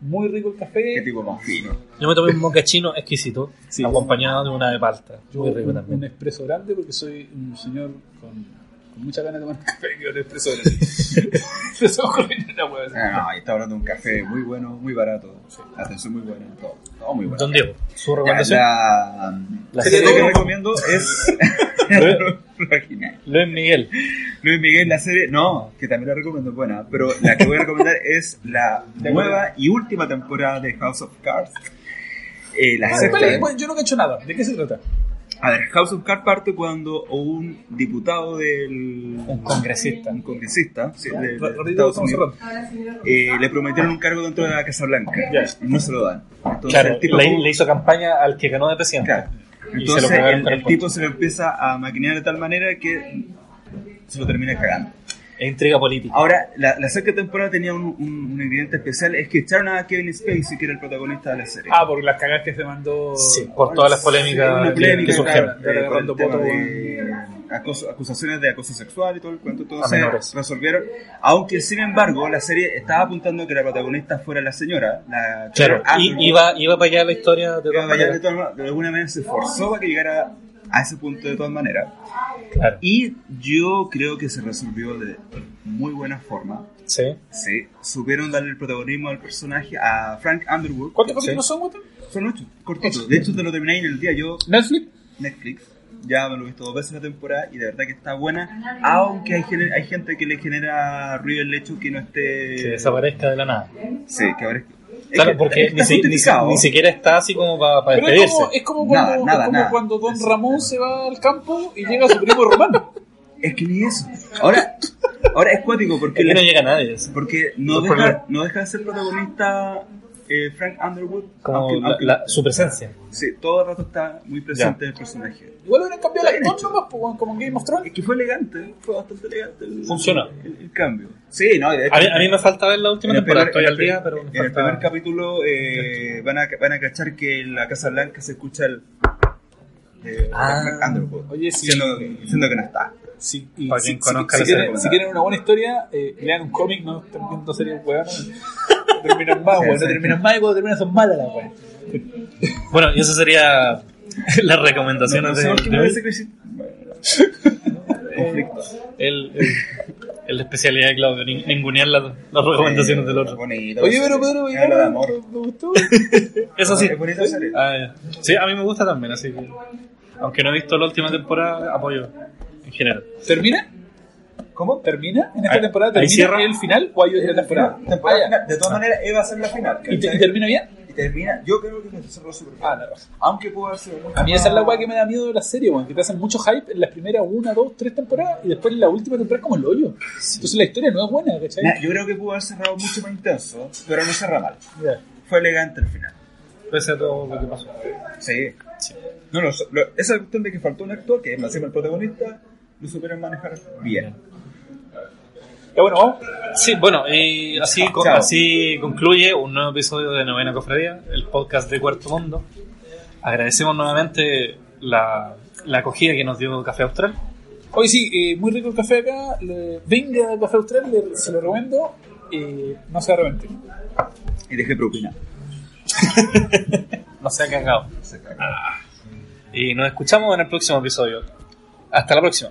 Muy rico el café. Qué tipo más fino. Yo me tomé un mocachino exquisito, Sí. acompañado de una de palta. Yo Muy rico un, también. un expreso grande porque soy un señor con, con mucha ganas de tomar café que un expreso. Ah, no, ahí está hablando de un café muy bueno, muy barato. Atención muy buena, todo, todo muy bueno. Don Diego, su Ya, recomendación. la, La serie serie que recomiendo es. Luis Miguel. Luis Miguel, la serie, no, que también la recomiendo, es buena, pero la que voy a recomendar es la nueva y última temporada de House of Cards. Eh, la Ah, sexta. bueno, yo no cacho nada. ¿De qué se trata? A ver, House of Cards parte cuando un diputado del. Un congresista. Un congresista sí, de, Estados Unidos, eh, le prometieron un cargo dentro de la Casa Blanca Ya. y no se lo dan. Entonces, Claro, el tipo, le, como- le hizo campaña al que ganó de presidente. Claro. Y se lo Entonces el, el el tipo se lo empieza a maquinar de tal manera que se lo termina cagando. Intriga política. Ahora, la, la sexta temporada tenía un, un- un ingrediente especial, es que echaron a Kevin Spacey, que era el protagonista de la serie. Ah, por las cagas que se mandó. Sí, por todas las polémicas polémica, que surgieron. claro, eh, acoso- acusaciones de acoso sexual y todo el cuento, A entonces menores. resolvieron. Aunque, sin embargo, la serie estaba apuntando a que la protagonista fuera la señora, la Claro, y, iba, iba para allá la historia de Iba para allá de, maneras, de alguna manera se esforzó para que llegara a ese punto de todas maneras. Claro. Y yo creo que se resolvió de muy buena forma. Sí. Sí, supieron darle el protagonismo al personaje a Frank Underwood. ¿Cuántos Sí. capítulos son, Guatón? Son ocho, cortitos. De hecho, te lo terminé en el día. Yo, Netflix. Netflix, ya me lo he visto dos veces la temporada y de verdad que está buena. Aunque hay, hay gente que le genera ruido el hecho que no esté. Que desaparezca de la nada. Sí, que ahora. Claro, que porque ni, si- ni, si- justificado. ni siquiera está así como para, para Pero es despedirse. como, es como cuando, Nada, nada, es como nada. cuando Don Ramón se va al campo y llega su primo romano. Es que ni eso. Ahora, ahora es cuático porque, no llega nadie. porque no, No deja, no deja de ser protagonista eh, Frank Underwood. Como aunque- la- aunque- la- su presencia. Sí, todo el rato está muy presente el personaje. Igual hubieran cambiado el actor nomás, pues, como en Game of Thrones. Es que fue elegante, fue bastante elegante. El, Funcionó. El, el cambio. Sí, no, hecho, A mí, a mí me falta ver la última el temporada. primer- Estoy al en el día, pero me En el falta... primer capítulo eh, van, a, van a cachar que en la Casa Blanca se escucha el. de Ah. Frank Underwood. Oye, sí. Siendo, siendo que no está. Sí, y Para si, quien si- conozca si quieren, si quieren una buena historia, eh, lean un cómic, no estén viendo series weonas. No terminan más, weón, no terminan más y cuando terminan son malas las weas. Bueno, y eso sería las recomendaciones de, ¿Sabes qué de me hoy. conflicto. El, el, el de especialidad de Claudio, nin- ningunear las, las recomendaciones del otro. Bonito. Oye, pero Pedro, Me de gustó. Eso sí. Es bonita serie. Ah, ya. Sí, a mí me gusta también, así que. Aunque no he visto la última temporada, apoyo en general. ¿Termina? ¿Cómo? ¿Termina? ¿En esta Ahí- temporada ahí termina cierra. el final o hay otra temporada? Temporada Ah. De todas maneras, iba a ser la final. ¿Y, te- ¿cachai? y termina bien? Y termina, yo creo que se cerró súper bien. Ah. Aunque pudo haber sido A mí esa es la weá que me da miedo de la serie, weón, que te hacen mucho hype en las primeras una, dos, tres temporadas y después en la última temporada es como el hoyo. Entonces la historia no es buena, ¿cachai? Yo creo que pudo haber cerrado mucho más intenso, pero no cerra mal. Ya. Fue elegante al final. Pese a todo lo que pasó. Sí. No, no, so- lo- esa cuestión de que faltó un actor, que es más el protagonista, lo supieron manejar bien. Ya bueno, vamos. Sí, bueno, y así, así concluye un nuevo episodio de Novena Cofradía, el podcast de Cuarto Mundo. Agradecemos nuevamente la, la acogida que nos dio Café Austral. Hoy sí, eh, muy rico el café acá. Le- venga a Café Austral, le- se lo recomiendo. Eh, no se arrepiente. Y dejé propina. No se ha cagado. Y nos escuchamos en el próximo episodio. Hasta la próxima.